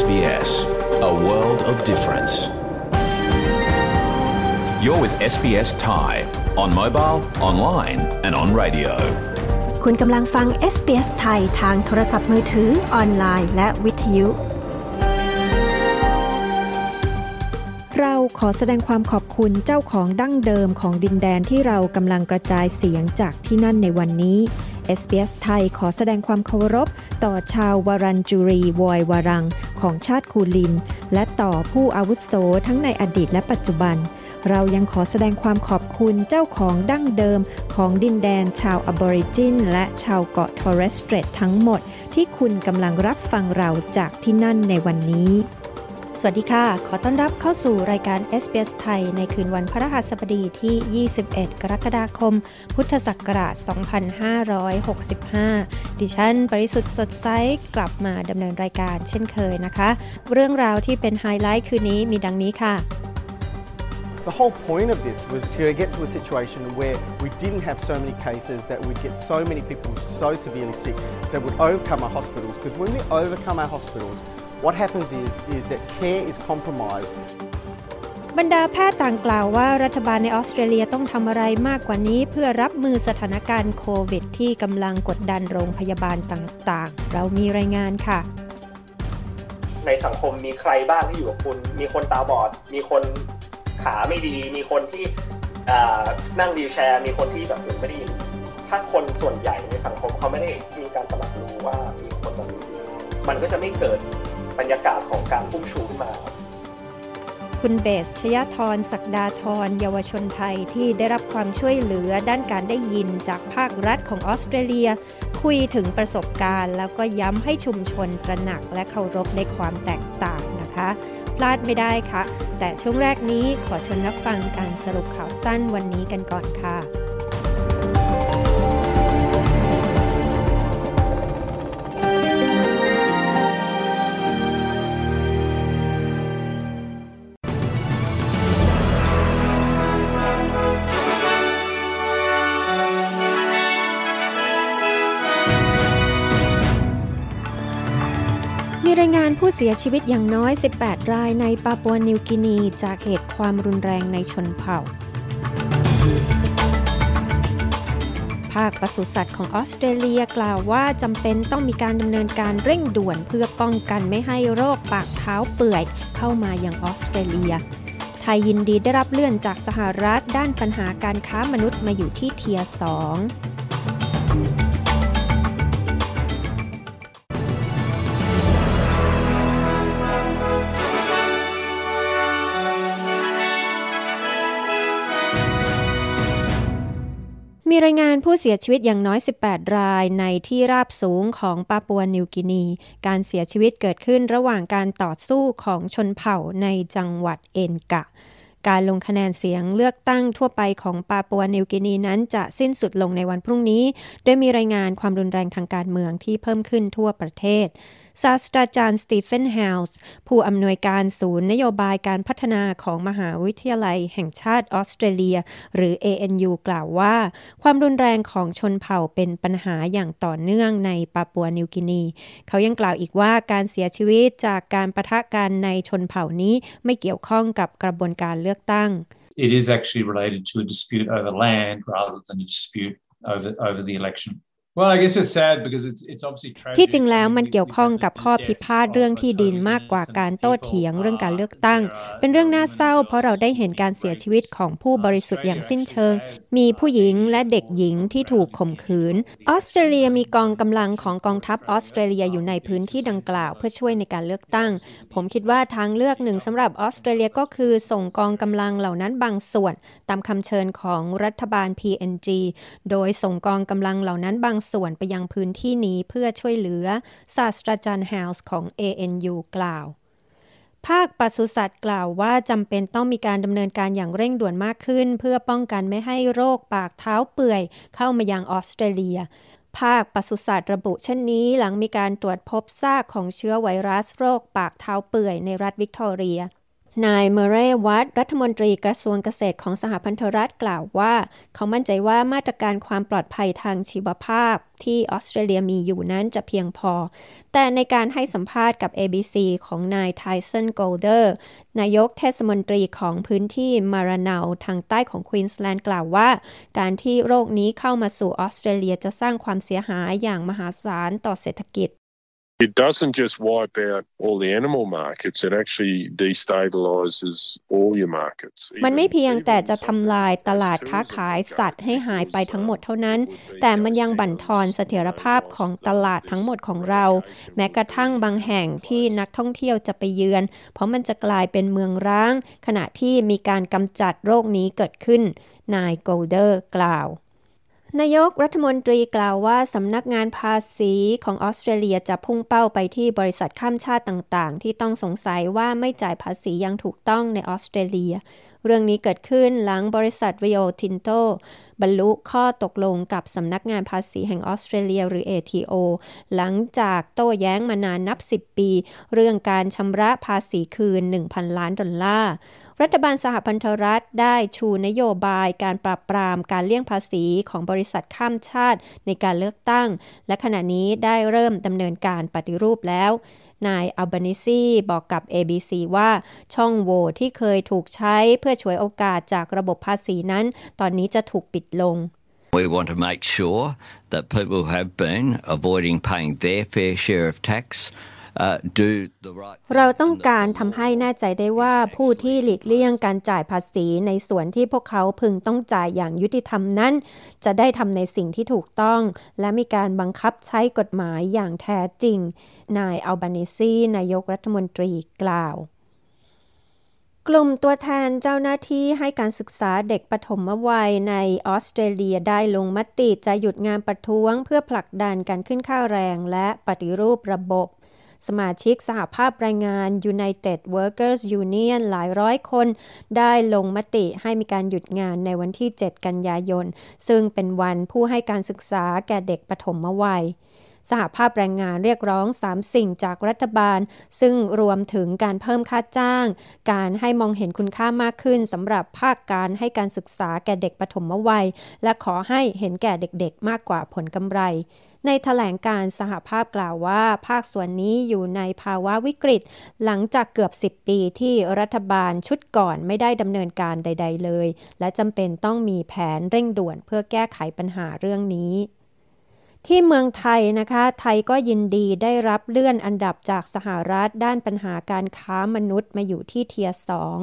SBS, a world of difference. You're with SBS Thai on mobile, online and on radio. คุณกำลังฟัง SBS ไทยทางโทรศัพท์มือถือออนไลน์และวิทยุ เราขอแสดงความขอบคุณเจ้าของดั้งเดิมของดินแดนที่เรากำลังกระจายเสียงจากที่นั่นในวันนี้ SBS ไทยขอแสดงความเคารพ ต่อชาววารันจูรีวอยวารัง ของชาติคูลิน และต่อผู้อาวุโสทั้งในอดีตและปัจจุบัน เรายังขอแสดงความขอบคุณเจ้าของดั้งเดิมของดินแดนชาวอบอริจิน และชาวเกาะทอร์เรสเตรตทั้งหมด ที่คุณกำลังรับฟังเราจากที่นั่นในวันนี้ สวัสดีค่ะ ขอต้อนรับเข้าสู่รายการ SBS ไทย ในคืนวันพระรหัสบดีที่ 21 กรกฎาคม พุทธศักราช 2565 ดิฉันปริสุทธ์สดใสกลับมาดำเนินรายการเช่นเคยนะคะ เรื่องราวที่เป็นไฮไลท์คืนนี้มีดังนี้ค่ะ The whole point of this was to get to a situation where we didn't have so many cases that we'd get so many people so severely sick that would overcome our hospitals. Because when we overcome our hospitals, what happens is, is that care is compromised บรรดาแพทย์ต่างกล่าวว่ารัฐบาลในออสเตรเลียต้องทำอะไรมากกว่านี้ เพื่อรับมือสถานการณ์โควิด ที่กำลังกดดันโรงพยาบาลต่างๆ เรามีรายงานค่ะ ในสังคมมีใครบ้างที่อยู่กับคุณ มีคนตาบอด มีคนขาไม่ดี มีคนที่นั่งวีลแชร์ มีคนที่แบบไม่ได้ยินถ้าคนส่วนใหญ่ในสังคมเขาไม่ได้มีการตระหนักรู้ว่ามีคนแบบนี้มันก็จะไม่เกิด บรรยากาศของการพุ่งชูขึ้นมา คุณเบสชยธรศักดาธรเยาวชนไทยที่ได้รับความช่วยเหลือด้านการได้ยินจากภาครัฐของออสเตรเลีย คุยถึงประสบการณ์ แล้วก็ย้ำให้ชุมชนตระหนักและเคารพในความแตกต่างนะคะ พลาดไม่ได้ค่ะ แต่ช่วงแรกนี้ขอเชิญรับฟังการสรุปข่าวสั้นวันนี้กันก่อนค่ะ รายงานผู้เสียชีวิตอย่างน้อย 18 รายในปาปัวนิวกินีจากเหตุความรุนแรงในชนเผ่า ภาคปศุสัตว์ของออสเตรเลียกล่าวว่าจำเป็นต้องมีการดำเนินการเร่งด่วนเพื่อป้องกันไม่ให้โรคปากเท้าเปื่อยเข้ามาอย่างออสเตรเลีย ไทยยินดีได้รับเลื่อนจากสหรัฐด้านปัญหาการค้ามนุษย์มาอยู่ที่ Tier 2 มีรายงานผู้เสียชีวิตอย่างน้อย 18 รายในที่ราบสูงของปาปัวนิวกินี การเสียชีวิตเกิดขึ้นระหว่างการต่อสู้ของชนเผ่าในจังหวัดเอนกะ การลงคะแนนเสียงเลือกตั้งทั่วไปของปาปัวนิวกินีนั้นจะสิ้นสุดลงในวันพรุ่งนี้ โดยมีรายงานความรุนแรงทางการเมืองที่เพิ่มขึ้นทั่วประเทศ ศาสตราจารย์สตีเฟนเฮลส์ผู้อำนวยการศูนย์นโยบายการพัฒนาของมหาวิทยาลัยแห่งชาติออสเตรเลีย หรือ ANU กล่าวว่า ความรุนแรงของชนเผ่าเป็นปัญหาอย่างต่อเนื่องในปาปัวนิวกินี เขายังกล่าวอีกว่าการเสียชีวิตจากการปะทะกันในชนเผ่านี้ไม่เกี่ยวข้องกับกระบวนการเลือกตั้ง It is actually related to a dispute over land rather than a dispute over, over the election. ที่จริงแล้วมันเกี่ยวข้องกับข้อพิพาทเรื่องที่ดินมากกว่าการโต้เถียงเรื่องการเลือกตั้ง เป็นเรื่องน่าเศร้า เพราะเราได้เห็นการเสียชีวิตของผู้บริสุทธิ์อย่างสิ้นเชิง มีผู้หญิงและเด็กหญิงที่ถูกข่มขืน ออสเตรเลียมีกองกำลังของกองทัพออสเตรเลียอยู่ในพื้นที่ดังกล่าวเพื่อช่วยในการเลือกตั้ง ผมคิดว่าทางเลือกหนึ่งสำหรับออสเตรเลียก็คือส่งกองกำลังเหล่านั้นบางส่วน ตามคำเชิญของรัฐบาล PNG โดยส่งกองกำลังเหล่านั้นบางส่วนไปยังพื้นที่นี้เพื่อช่วยเหลือ ศาสตราจารย์เฮาส์ของ ANU กล่าว ภาคปศุสัตว์กล่าวว่าจำเป็นต้องมีการดำเนินการอย่างเร่งด่วนมากขึ้น เพื่อป้องกันไม่ให้โรคปากเท้าเปื่อย เข้ามายังออสเตรเลียภาคปศุสัตว์ระบุเช่นนี้หลังมีการตรวจพบซากของเชื้อไวรัสโรคปากเท้าเปื่อยในรัฐวิกตอเรีย นายเมอร์เรย์วัตต์รัฐมนตรีกระทรวงเกษตรของสหพันธรัฐกล่าวว่า เขามั่นใจว่ามาตรการความปลอดภัยทางชีวภาพที่ออสเตรเลียมีอยู่นั้นจะเพียงพอ แต่ในการให้สัมภาษณ์กับ ABC ของนายไทสันโกลเดอร์นายกเทศมนตรีของพื้นที่มาราโนอาทางใต้ของควีนส์แลนด์กล่าวว่า การที่โรคนี้เข้ามาสู่ออสเตรเลียจะสร้างความเสียหายอย่างมหาศาลต่อเศรษฐกิจ It doesn't just wipe out all the animal markets, it actually destabilizes all your markets. มันไม่เพียงแต่จะทำลายตลาดค้าขายสัตว์ให้หายไปทั้งหมดเท่านั้น แต่มันยังบั่นทอนเสถียรภาพของตลาดทั้งหมดของเรา แม้กระทั่งบางแห่งที่นักท่องเที่ยวจะไปเยือน เพราะมันจะกลายเป็นเมืองร้าง ขณะที่มีการกำจัดโรคนี้เกิดขึ้น นายโกลเดอร์กล่าว นายกรัฐมนตรีกล่าวว่าสำนักงานภาษีของออสเตรเลียจะพุ่งเป้าไปที่บริษัทข้ามชาติต่างๆ ที่ต้องสงสัยว่าไม่จ่ายภาษีอย่างถูกต้องในออสเตรเลีย เรื่องนี้เกิดขึ้นหลังบริษัท Rio Tinto บรรลุข้อตกลงกับสำนักงานภาษีแห่งออสเตรเลียหรือ ATO หลังจากโต้แย้งมานานนับ 10 ปี เรื่องการชำระภาษีคืน 1,000 ล้านดอลลาร์ รัฐบาลสหพันธรัฐได้ชูนโยบายการปราบปรามการเลี่ยงภาษีของบริษัทข้ามชาติในการเลือกตั้ง และขณะนี้ได้เริ่มดำเนินการปฏิรูปแล้วนายอัลบานิซีบอกกับ ABC ว่าช่องโหว่ที่เคยถูกใช้เพื่อช่วยโอกาสจากระบบภาษีนั้น ตอนนี้จะถูกปิดลง We want to make sure that people who have been avoiding paying their fair share of tax เราต้องการทำให้แน่ใจได้ว่าผู้ที่หลีกเลี่ยงการจ่ายภาษีในส่วนที่พวกเขาพึงต้องจ่ายอย่างยุติธรรมนั้น จะได้ทำในสิ่งที่ถูกต้อง และมีการบังคับใช้กฎหมายอย่างแท้จริง นายอัลบานิซีนายกรัฐมนตรีกล่าวกลุ่มตัวแทนเจ้าหน้าที่ให้การศึกษาเด็กปฐมวัยในออสเตรเลียได้ลงมติจะหยุดงานประท้วงเพื่อผลักดันการขึ้นค่าแรงและปฏิรูประบบ สมาชิกสหภาพแรงงาน United Workers Union หลายร้อยคน ได้ลงมติให้มีการหยุดงานในวันที่ 7 กันยายน ซึ่งเป็นวันผู้ให้การศึกษาแก่เด็กปฐมวัยสหภาพแรงงานเรียกร้อง 3 สิ่งจากรัฐบาล ซึ่งรวมถึงการเพิ่มค่าจ้าง การให้มองเห็นคุณค่ามากขึ้นสำหรับภาคการให้การศึกษาแก่เด็กปฐมวัย และขอให้เห็นแก่เด็กๆ มากกว่าผลกำไร ในถแถลงการสหภาพกล่าวว่า ภาคส่วนนี้อยู่ในภาวะวิกฤต หลังจากเกือบ 10 ปีที่รัฐบาลชุดก่อนไม่ได้ดำเนินการใด ๆ เลย และจำเป็นต้องมีแผนเร่งด่วนเพื่อแก้ไขปัญหาเรื่องนี้ที่เมืองไทยนะคะ ไทยก็ยินดีได้รับเลื่อนอันดับจากสหรัฐด้านปัญหาการค้ามนุษย์มาอยู่ที่เทียสอง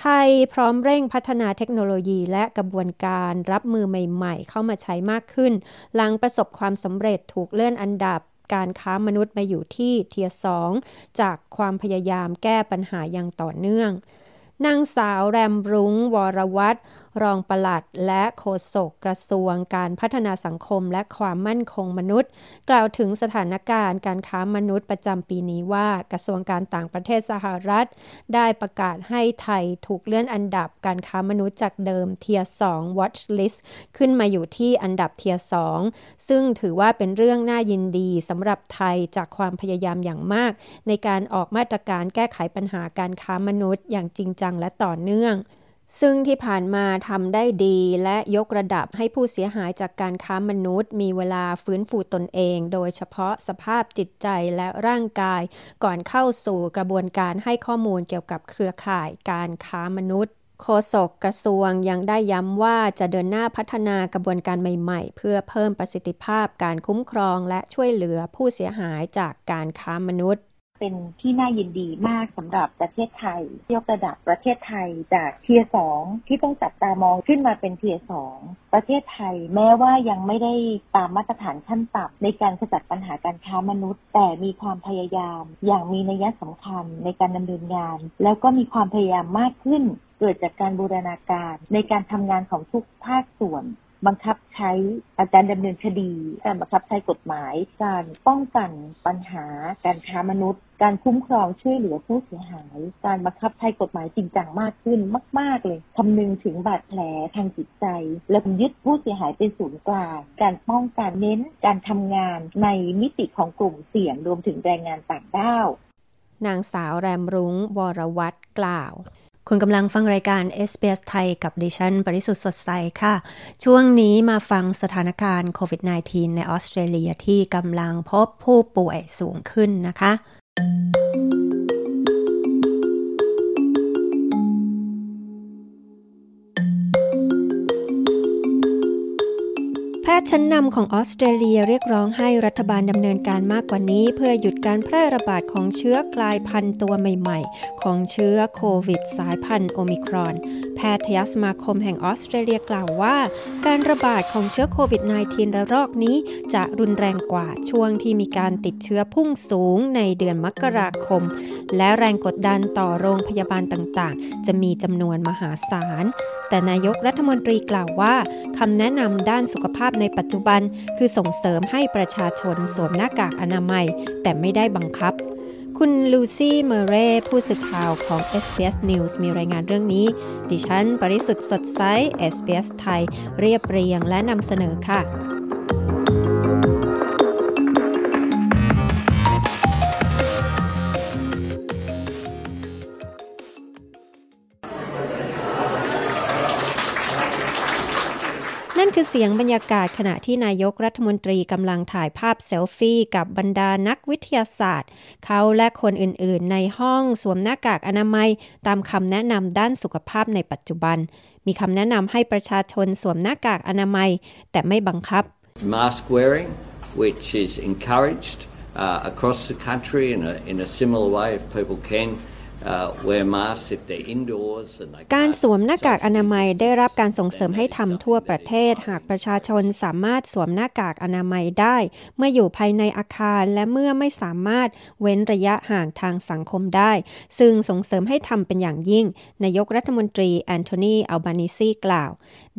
ไทยพร้อมเร่งพัฒนาเทคโนโลยีและกระบวนการรับมือใหม่ๆ เข้ามาใช้มากขึ้น หลังประสบความสำเร็จถูกเลื่อนอันดับการค้ามนุษย์มาอยู่ที่เทียสองจากความพยายามแก้ปัญหาอย่างต่อเนื่องนางสาวแรมรุ้งวรวัตร รองปลัดและโฆษกกระทรวงการพัฒนาสังคมและความมั่นคงมนุษย์ กล่าวถึงสถานการณ์การค้ามนุษย์ประจำปีนี้ว่ากระทรวงการต่างประเทศสหรัฐ ได้ประกาศให้ไทยถูกเลื่อนอันดับการค้ามนุษย์จากเดิมเทียร์2 Watch List ขึ้นมาอยู่ที่อันดับ Tier 2ซึ่งถือว่าเป็นเรื่องน่ายินดีสำหรับไทยจากความพยายามอย่างมาก ในการออกมาตรการแก้ไขปัญหาการค้ามนุษย์อย่างจริงจังและต่อเนื่อง ซึ่งที่ผ่านมาทำได้ดีและยกระดับให้ผู้เสียหายจากการค้ามนุษย์ มีเวลาฟื้นฟูตนเอง โดยเฉพาะสภาพจิตใจและร่างกาย ก่อนเข้าสู่กระบวนการให้ข้อมูลเกี่ยวกับเครือข่ายการค้ามนุษย์โฆษกกระทรวงยังได้ย้ำว่าจะเดินหน้าพัฒนากระบวนการใหม่ๆ เพื่อเพิ่มประสิทธิภาพการคุ้มครองและช่วยเหลือผู้เสียหายจากการค้ามนุษย์ เป็นที่น่ายินดีมากสำหรับประเทศไทยยกระดับประเทศไทยจากเทียสองที่ต้องจับตามองขึ้นมาเป็นเทียสองประเทศไทยแม้ว่ายังไม่ได้ตามมาตรฐานขั้นต่ำในการขจัดปัญหาการค้ามนุษย์ แต่มีความพยายาม อย่างมีนัยสำคัญในการดำเนินงาน แล้วก็มีความพยายามมากขึ้น เกิดจากการบูรณาการในการทำงานของทุกภาคส่วน บังคับใช้การดำเนินคดี การบังคับใช้กฎหมาย การป้องกันปัญหา การค้ามนุษย์ การคุ้มครองช่วยเหลือผู้เสียหาย การบังคับใช้กฎหมายจริงจังมากขึ้นมาก ๆ เลยคำนึงถึงบาดแผลทางจิตใจ และยึดผู้เสียหายเป็นศูนย์กลาง การป้องกันเน้นการทำงานในมิติของกลุ่มเสี่ยงรวมถึงแรงงานต่างด้าวนางสาวแรมรุ้งวรวัตรกล่าว คุณกำลังฟังรายการ SBS ไทยกับดิฉันบริสุทธิ์สดใสค่ะ ช่วงนี้มาฟังสถานการณ์โควิด -19 ในออสเตรเลียที่กำลังพบผู้ป่วยสูงขึ้นนะคะ ทย์ชั้นนำของออสเตรเลียเรียกร้องให้รัฐบาลดำเนินการมากกว่านี้ เพื่อหยุดการแพร่ระบาดของเชื้อกลายพันธุ์ตัวใหม่ๆ ของเชื้อโควิดสายพันธุ์โอมิครอน แพทยสมาคมแห่งออสเตรเลียกล่าวว่า การระบาดของเชื้อโควิด -19 ระลอกนี้จะรุนแรงกว่าช่วงที่มีการติดเชื้อพุ่งสูงในเดือนมกราคม และแรงกดดันต่อโรงพยาบาลต่างๆ จะมีจำนวนมหาศาล แต่นายกรัฐมนตรีกล่าวว่าคำแนะนำด้านสุขภาพในปัจจุบันคือส่งเสริมให้ประชาชนสวมหน้ากากอนามัย แต่ไม่ได้บังคับ คุณลูซี่เมเร่ผู้สื่อข่าวของ SBS News มีรายงานเรื่องนี้ ดิฉัน ปริสุทธ์สดใส SBS ไทย เรียบเรียงและนำเสนอค่ะ คือเสียงบรรยากาศขณะที่นายกรัฐมนตรีกำลังถ่ายภาพเซลฟี่กับบรรดานักวิทยาศาสตร์ เขาและคนอื่นๆ ในห้องสวมหน้ากากอนามัย ตามคำแนะนำด้านสุขภาพในปัจจุบัน มีคำแนะนำให้ประชาชนสวมหน้ากากอนามัย แต่ไม่บังคับ Mask wearing which is encouraged uh, across the country in a, in a similar way if people can การสวมหน้ากากอนามัยได้รับการส่งเสริมให้ทำทั่วประเทศ หากประชาชนสามารถสวมหน้ากากอนามัยได้ เมื่ออยู่ภายในอาคารและเมื่อไม่สามารถเว้นระยะห่างทางสังคมได้ ซึ่งส่งเสริมให้ทำเป็นอย่างยิ่ง นายกรัฐมนตรีแอนโทนีอัลบานิซีกล่าว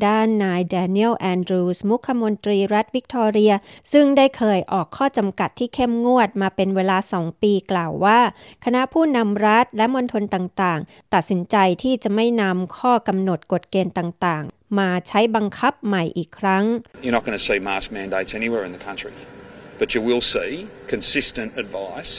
ด้านนายแดเนียลแอนดรูสมุขมนตรีรัฐวิกตอเรีย ซึ่งได้เคยออกข้อจำกัดที่เข้มงวดมาเป็นเวลาสองปีกล่าวว่า คณะผู้นำรัฐและมณฑลต่างๆ ตัดสินใจที่จะไม่นำข้อกำหนดกฎเกณฑ์ต่างๆ มาใช้บังคับใหม่อีกครั้ง You're not going to see mask mandates anywhere in the country but you will see consistent advice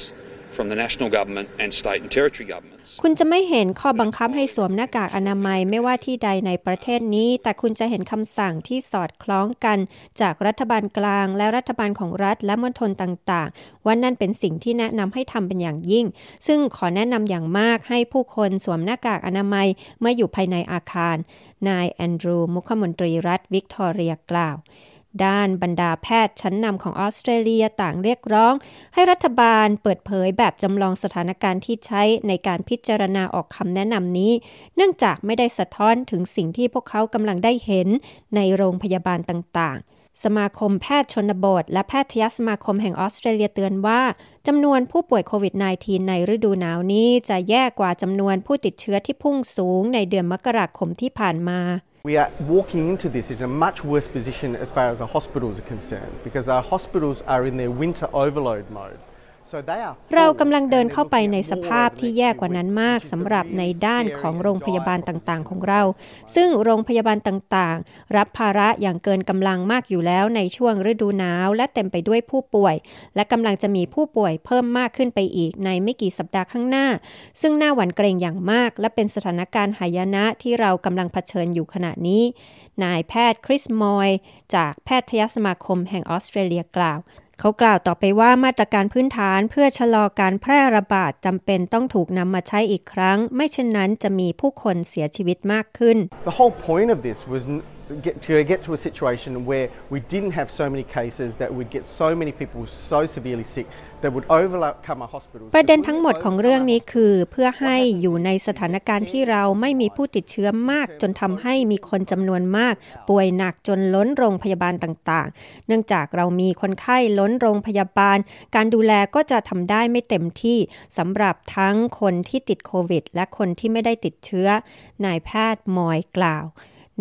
from the national government and state and territory governments คุณจะไม่เห็นข้อบังคับให้สวมหน้ากากอนามัยไม่ว่าที่ใดในประเทศนี้ แต่คุณจะเห็นคำสั่งที่สอดคล้องกัน จากรัฐบาลกลาง และรัฐบาลของรัฐและมณฑลต่างๆ ว่านั่นเป็นสิ่งที่แนะนำให้ทำเป็นอย่างยิ่ง ซึ่งขอแนะนำอย่างมากให้ผู้คนสวมหน้ากากอนามัยเมื่ออยู่ภายในอาคาร นายแอนดรูมุขมนตรีรัฐวิกตอเรียกล่าว ด้านบรรดาแพทย์ชั้นนำของออสเตรเลียต่างเรียกร้อง ให้รัฐบาลเปิดเผยแบบจำลองสถานการณ์ที่ใช้ในการพิจารณาออกคำแนะนำนี้ เนื่องจากไม่ได้สะท้อนถึงสิ่งที่พวกเขากำลังได้เห็นในโรงพยาบาลต่างๆสมาคมแพทย์ชนบท และแพทยสมาคมแห่งออสเตรเลียเตือนว่าจำนวนผู้ป่วยโควิด -19 ในฤดูหนาวนี้จะแย่กว่าจำนวนผู้ติดเชื้อที่พุ่งสูงในเดือนมกราคมที่ผ่านมา We are walking into this in a much worse position as far as our hospitals are concerned because our hospitals are in their winter overload mode. เรากำลังเดินเข้าไปในสภาพที่แย่กว่านั้นมากสำหรับในด้านของโรงพยาบาลต่างๆ ของเรา ซึ่งโรงพยาบาลต่างๆ รับภาระอย่างเกินกำลังมากอยู่แล้วในช่วงฤดูหนาว และเต็มไปด้วยผู้ป่วย และกำลังจะมีผู้ป่วยเพิ่มมากขึ้นไปอีกในไม่กี่สัปดาห์ข้างหน้า ซึ่งน่าหวั่นเกรงอย่างมาก และเป็นสถานการณ์หายนะที่เรากำลังเผชิญอยู่ขณะนี้ นายแพทย์คริสมอยจากแพทยสมาคมแห่งออสเตรเลียกล่าว เขากล่าวต่อไปว่ามาตรการพื้นฐานเพื่อชะลอการแพร่ระบาดจำเป็นต้องถูกนำมาใช้อีกครั้ง ไม่เช่นนั้นจะมีผู้คนเสียชีวิตมากขึ้น The whole point of this was get to get to a situation where we didn't have so many cases that we'd get so many people so severely sick ประเด็นทั้งหมดของเรื่องนี้คือ เพื่อให้อยู่ในสถานการณ์ที่เราไม่มีผู้ติดเชื้อมาก จนทำให้มีคนจำนวนมาก ป่วยหนักจนล้นโรงพยาบาลต่างๆ เนื่องจากเรามีคนไข้ล้นโรงพยาบาล การดูแลก็จะทำได้ไม่เต็มที่สำหรับทั้งคนที่ติดโควิด และคนที่ไม่ได้ติดเชื้อนายแพทย์มอยกล่าว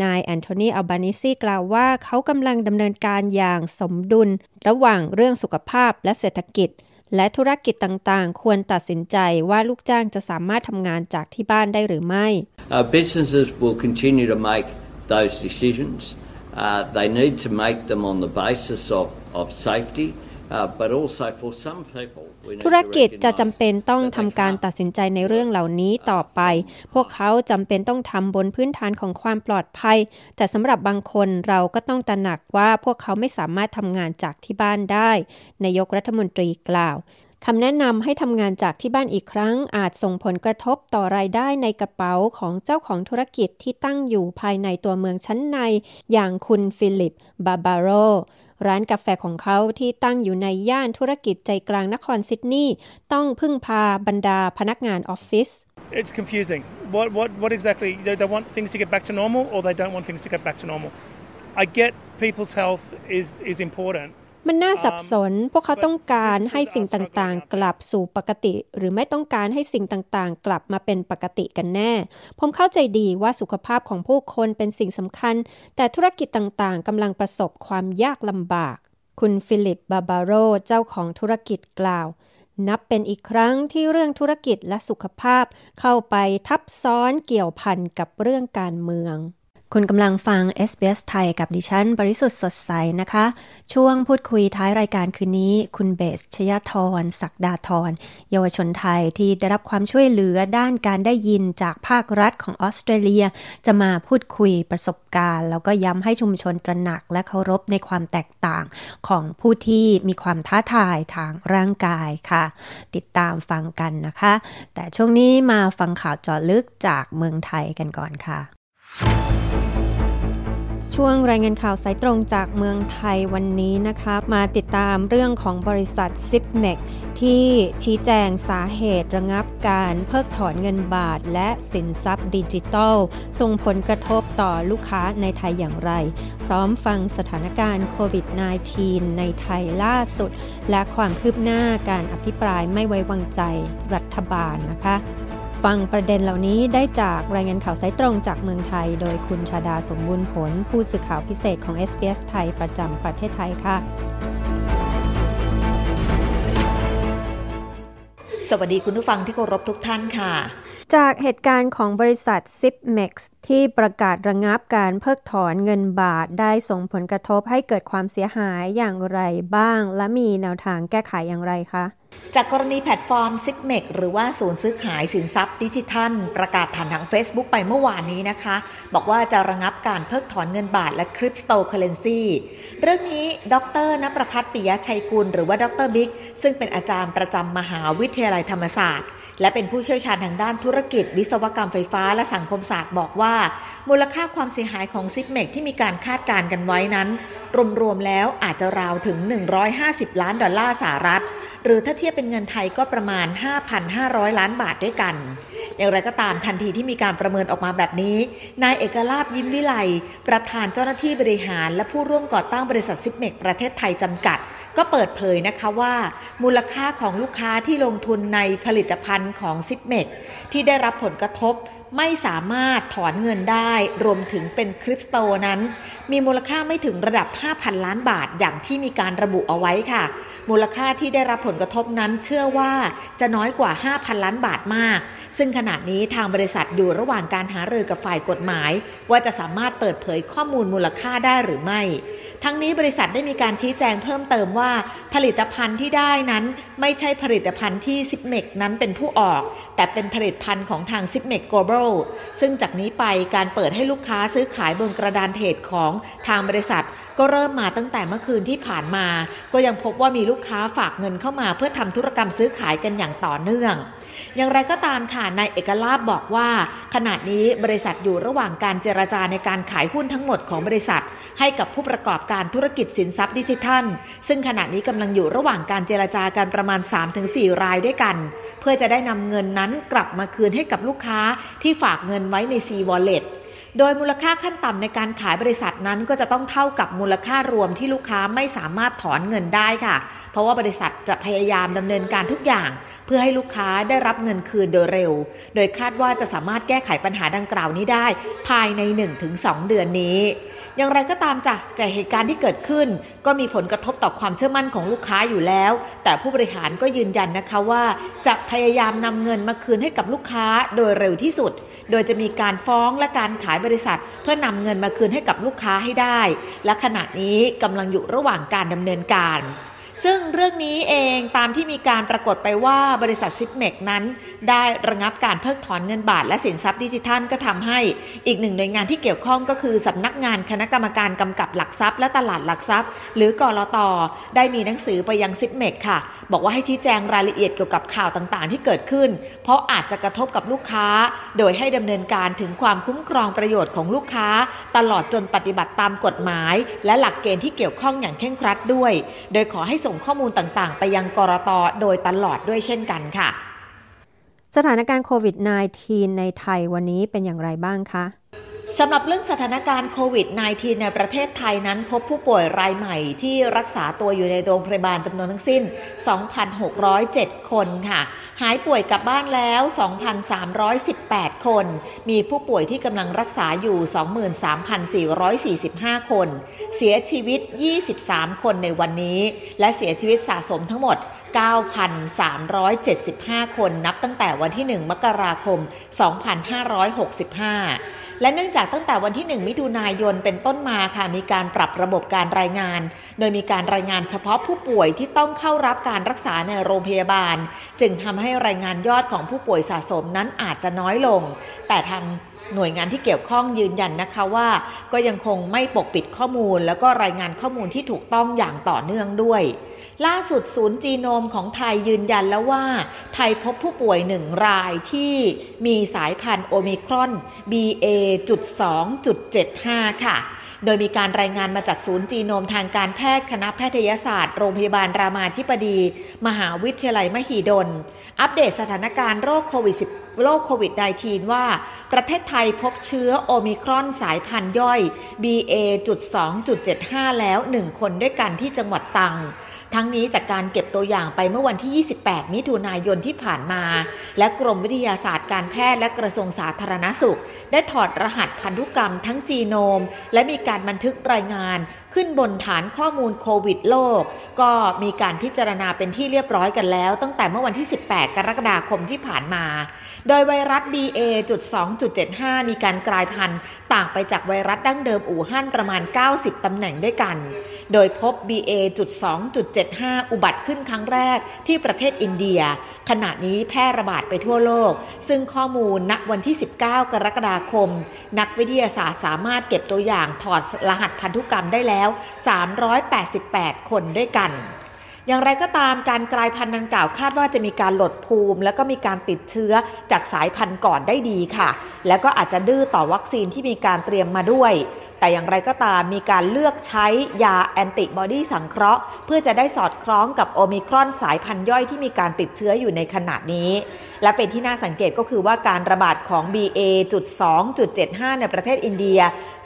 นายแอนโทนีอัลบานิซีกล่าวว่าเขากำลังดำเนินการอย่างสมดุล ระหว่างเรื่องสุขภาพและเศรษฐกิจ และธุรกิจต่างๆ ควรตัดสินใจว่าลูกจ้างจะสามารถทำงานจากที่บ้านได้หรือไม่ uh, businesses will continue to make those decisions uh, they need to make them on the basis of of safety ธุรกิจจะจำเป็นต้องทำการตัดสินใจในเรื่องเหล่านี้ต่อไป พวกเขาจำเป็นต้องทำบนพื้นฐานของความปลอดภัย แต่สำหรับบางคนเราก็ต้องตระหนักว่าพวกเขาไม่สามารถทำงานจากที่บ้านได้ นายกรัฐมนตรีกล่าวคำแนะนำให้ทำงานจากที่บ้านอีกครั้ง อาจส่งผลกระทบต่อรายได้ในกระเป๋าของเจ้าของธุรกิจที่ตั้งอยู่ภายในตัวเมืองชั้นใน อย่างคุณฟิลิป บาบาโร ร้านกาแฟของเขาที่ตั้งอยู่ในย่านธุรกิจใจกลางนครซิดนีย์ต้องพึ่งพาบรรดาพนักงานออฟฟิศ It's confusing. What, what, what exactly? They, they want things to get back to normal or they don't want things to get back to normal. I get people's health is, is important. มันน่าสับสน พวกเขาต้องการให้สิ่งต่างๆ กลับสู่ปกติ หรือไม่ต้องการให้สิ่งต่างๆ กลับมาเป็นปกติกันแน่ ผมเข้าใจดีว่าสุขภาพของผู้คนเป็นสิ่งสำคัญ แต่ธุรกิจต่างๆกำลังประสบความยากลำบาก คุณฟิลิป บาบาโร เจ้าของธุรกิจกล่าว นับเป็นอีกครั้งที่เรื่องธุรกิจและสุขภาพเข้าไปทับซ้อนเกี่ยวพันกับเรื่องการเมือง คุณกำลังฟัง SBS ไทยกับดิฉัน บริสุทธิ์สดใสนะคะ ช่วงพูดคุยท้ายรายการคืนนี้ คุณเบสชยธรศักดาธรเยาวชนไทยที่ได้รับความช่วยเหลือด้านการได้ยินจากภาครัฐของออสเตรเลีย จะมาพูดคุยประสบการณ์ แล้วก็ย้ำให้ชุมชนตระหนักและเคารพในความแตกต่างของผู้ที่มีความท้าทายทางร่างกายค่ะ ติดตามฟังกันนะคะ แต่ช่วงนี้มาฟังข่าวจอลึกจากเมืองไทยกันก่อนค่ะ ช่วงรายงานข่าวสายตรงจากเมืองไทยวันนี้นะคะมาติดตามเรื่องของบริษัทซิปเมกที่ชี้แจงสาเหตุระงับการเพิกถอนเงินบาท และสินทรัพย์ดิจิทัล ส่งผลกระทบต่อลูกค้าในไทยอย่างไร พร้อมฟังสถานการณ์โควิด -19 ในไทยล่าสุด และความคืบหน้าการอภิปรายไม่ไว้วางใจรัฐบาลนะคะ ฟังประเด็นเหล่านี้ได้จากรายงานข่าวสายตรงจากเมืองไทย โดยคุณชาดาสมบูรณ์ผล ผู้สื่อข่าวพิเศษของ SBS ไทยประจำประเทศไทยค่ะ สวัสดีคุณผู้ฟังที่เคารพทุกท่านค่ะ จากเหตุการณ์ของบริษัท Zipmex ที่ประกาศระงับการเพิกถอนเงินบาทได้ส่งผลกระทบให้เกิดความเสียหายอย่างไรบ้าง และมีแนวทางแก้ไขอย่างไรคะจากรณีแพลตฟอร์ม s i g m e หรือว่าศูนย์ซื้อขายสินทรัพย์ดิจิทัล ประกาศผ่านทาง Facebook ไปเมื่อวานนี้นะคะ บอกว่าจะระงับการเพิกถอนเงินบาทและคริปโตเคอร์เรนซีเรื่องนี้ดรนประพัฒน์ปิยชัยกุล หรือว่าดรบิ๊กซึ่งเป็นอาจารย์ประจำมหาวิทยาลัยธรรมศาสตร์ และเป็นผู้เชี่ยวชาญทางด้านธุรกิจ วิศวกรรมไฟฟ้าและสังคมศาสตร์บอกว่า มูลค่าความเสียหายของ Zipmex ที่มีการคาดการณ์กันไว้นั้น รวมๆแล้วอาจจะราวถึง 150 ล้านดอลลาร์สหรัฐ หรือถ้าเทียบเป็นเงินไทยก็ประมาณ 5,500 ล้านบาทด้วยกัน อย่างไรก็ตามทันทีที่มีการประเมินออกมาแบบนี้นายเอกลาภยิ้มวิไลประธานเจ้าหน้าที่บริหาร และผู้ร่วมก่อตั้งบริษัท Zipmex ประเทศไทยจำกัด ก็เปิดเผยนะคะว่า มูลค่าของลูกค้าที่ลงทุนในผลิตภัณฑ์ของซิปเมกที่ได้รับผลกระทบไม่สามารถถอนเงินได้ รวมถึงเป็นคริปโตนั้น มีมูลค่าไม่ถึงระดับ 5,000 ล้านบาทอย่างที่มีการระบุเอาไว้ค่ะ มูลค่าที่ได้รับผลกระทบนั้นเชื่อว่าจะน้อยกว่า 5,000 ล้านบาทมาก ซึ่งขณะนี้ทางบริษัทอยู่ระหว่างการหารือกับฝ่ายกฎหมาย ว่าจะสามารถเปิดเผยข้อมูลมูลค่าได้หรือไม่ ทั้งนี้บริษัทได้มีการชี้แจงเพิ่มเติมว่า ผลิตภัณฑ์ที่ได้นั้น ไม่ใช่ผลิตภัณฑ์ที่ Zipmex นั้นเป็นผู้ออก แต่เป็นผลิตภัณฑ์ของทางซิปเมก Global ซึ่งจากนี้ไปการเปิดให้ลูกค้าซื้อขายบนกระดานเทรดของทางบริษัท ก็เริ่มมาตั้งแต่เมื่อคืนที่ผ่านมา ก็ยังพบว่ามีลูกค้าฝากเงินเข้ามาเพื่อทำธุรกรรมซื้อขายกันอย่างต่อเนื่อง อย่างไรก็ตามค่ะนายเอกลาภบอกว่า ขณะนี้บริษัทอยู่ระหว่างการเจรจาในการขายหุ้นทั้งหมดของบริษัท ให้กับผู้ประกอบการธุรกิจสินทรัพย์ดิจิทัล ซึ่งขณะนี้กำลังอยู่ระหว่างการเจรจากันประมาณ 3-4 รายด้วยกัน เพื่อจะได้นำเงินนั้นกลับมาคืนให้กับลูกค้าที่ฝากเงินไว้ใน C Wallet โดยมูลค่าขั้นต่ำในการขายบริษัทนั้นก็จะต้องเท่ากับมูลค่ารวมที่ลูกค้าไม่สามารถถอนเงินได้ค่ะ เพราะว่าบริษัทจะพยายามดำเนินการทุกอย่าง เพื่อให้ลูกค้าได้รับเงินคืนโดยเร็ว โดยคาดว่าจะสามารถแก้ไขปัญหาดังกล่าวนี้ได้ ภายใน 1-2 เดือนนี้ อย่างไรก็ตามจ้ะจากเหตุการณ์ที่เกิดขึ้น ก็มีผลกระทบต่อความเชื่อมั่นของลูกค้าอยู่แล้ว แต่ผู้บริหารก็ยืนยันนะคะว่า จะพยายามนำเงินมาคืนให้กับลูกค้าโดยเร็วที่สุด โดยจะมีการฟ้องและการขายบริษัท เพื่อนำเงินมาคืนให้กับลูกค้าให้ได้ และขณะนี้กำลังอยู่ระหว่างการดำเนินการ ซึ่งเรื่องนี้เองตามที่มีการปรากฏไปว่าบริษัทซิปเมกนั้น ได้ระงับการเพิกถอนเงินบาทและสินทรัพย์ดิจิทัลก็ทำให้ อีกหนึ่งหน่วยงานที่เกี่ยวข้องก็คือสำนักงานคณะกรรมการกำกับหลักทรัพย์และตลาดหลักทรัพย์ หรือกลตได้มีหนังสือไปยัง Zipmex ค่ะ บอกว่าให้ชี้แจงรายละเอียดเกี่ยวกับข่าวต่างๆ ที่เกิดขึ้น เพราะอาจจะกระทบกับลูกค้า โดยให้ดำเนินการถึงความคุ้มครองประโยชน์ของลูกค้า ตลอดจนปฏิบัติตามกฎหมาย และหลักเกณฑ์ที่เกี่ยวข้องอย่างเคร่งครัดด้วย โดยขอให้ส่งข้อมูลต่างางๆ ไปยังกลตโดยตลอดด้วยเช่นกันค่ะ สถานการณ์โควิด -19 ในไทยวันนี้เป็นอย่างไรบ้างคะ สำหรับเรื่องสถานการณ์โควิด -19 ในประเทศไทยนั้นพบผู้ป่วยรายใหม่ที่รักษาตัวอยู่ในโรงพยาบาลจำนวนทั้งสิ้น 2,607 คนค่ะ หายป่วยกลับบ้านแล้ว 2,318 คน มีผู้ป่วยที่กำลังรักษาอยู่ 23,445 คน เสียชีวิต 23 คนในวันนี้ และเสียชีวิตสะสมทั้งหมด 9,375 คนนับตั้งแต่วันที่ 1 มกราคม 2565 และเนื่องจากตั้งแต่วันที่ 1 มิถุนายนเป็นต้นมาค่ะ มีการปรับระบบการรายงาน โดยมีการรายงานเฉพาะผู้ป่วยที่ต้องเข้ารับการรักษาในโรงพยาบาล จึงทำให้รายงานยอดของผู้ป่วยสะสมนั้นอาจจะน้อยลง แต่ทาง หน่วยงานที่เกี่ยวข้องยืนยันนะคะว่า ก็ยังคงไม่ปกปิดข้อมูล แล้วก็รายงานข้อมูลที่ถูกต้องอย่างต่อเนื่องด้วย ล่าสุดศูนย์จีโนมของไทยยืนยันแล้วว่า ไทยพบผู้ป่วยหนึ่งรายที่มีสายพันธุ์โอมิครอน BA.2.75 ค่ะ โดยมีการรายงานมาจากศูนย์จีโนมทางการแพทย์คณะแพทยศาสตร์ โรงพยาบาลรามาธิบดี มหาวิทยาลัยมหิดล อัปเดตสถานการณ์โรคโควิด -19 โรคโควิด -19 ว่า ประเทศไทยพบเชื้อโอมิครอนสายพันธุ์ย่อย BA.2.75 แล้ว 1 คนด้วยกันที่จังหวัดตัง ทั้งนี้จากการเก็บตัวอย่างไปเมื่อวันที่ 28 มิถุนายนที่ผ่านมา และกรมวิทยาศาสตร์การแพทย์และกระทรวงสาธารณสุข ได้ถอดรหัสพันธุกรรมทั้งจีโนม และมีการบันทึกรายงาน ขึ้นบนฐานข้อมูลโควิดโลก ก็มีการพิจารณาเป็นที่เรียบร้อยกันแล้ว ตั้งแต่เมื่อวันที่ 18 กรกฎาคมที่ผ่านมา โดยไวรัส BA.2.75 มีการกลายพันธุ์ต่างไปจากไวรัสดั้งเดิมอู่ฮั่นประมาณ 90 ตำแหน่งด้วยกัน โดยพบ BA.2.75 อุบัติขึ้นครั้งแรกที่ประเทศอินเดีย ขณะนี้แพร่ระบาดไปทั่วโลก ซึ่งข้อมูลณวันที่ 19 กรกฎาคม นักวิทยาศาสตร์สามารถเก็บตัวอย่างถอดรหัสพันธุกรรมได้แล้ว 388 คนด้วยกัน อย่างไรก็ตามการกลายพันธุ์ดังกล่าวคาดว่าจะมีการหลดภูมิ แล้วก็มีการติดเชื้อจากสายพันธุ์ก่อนได้ดีค่ะ แล้วก็อาจจะดื้อต่อวัคซีนที่มีการเตรียมมาด้วย แต่อย่างไรก็ตามมีการเลือกใช้ยาแอนติบอดีสังเคราะห์ เพื่อจะได้สอดคล้องกับโอมิครอนสายพันธุ์ย่อยที่มีการติดเชื้ออยู่ในขณะนี้ และเป็นที่น่าสังเกตก็คือว่าการระบาดของ BA.2.75 ในประเทศอินเดีย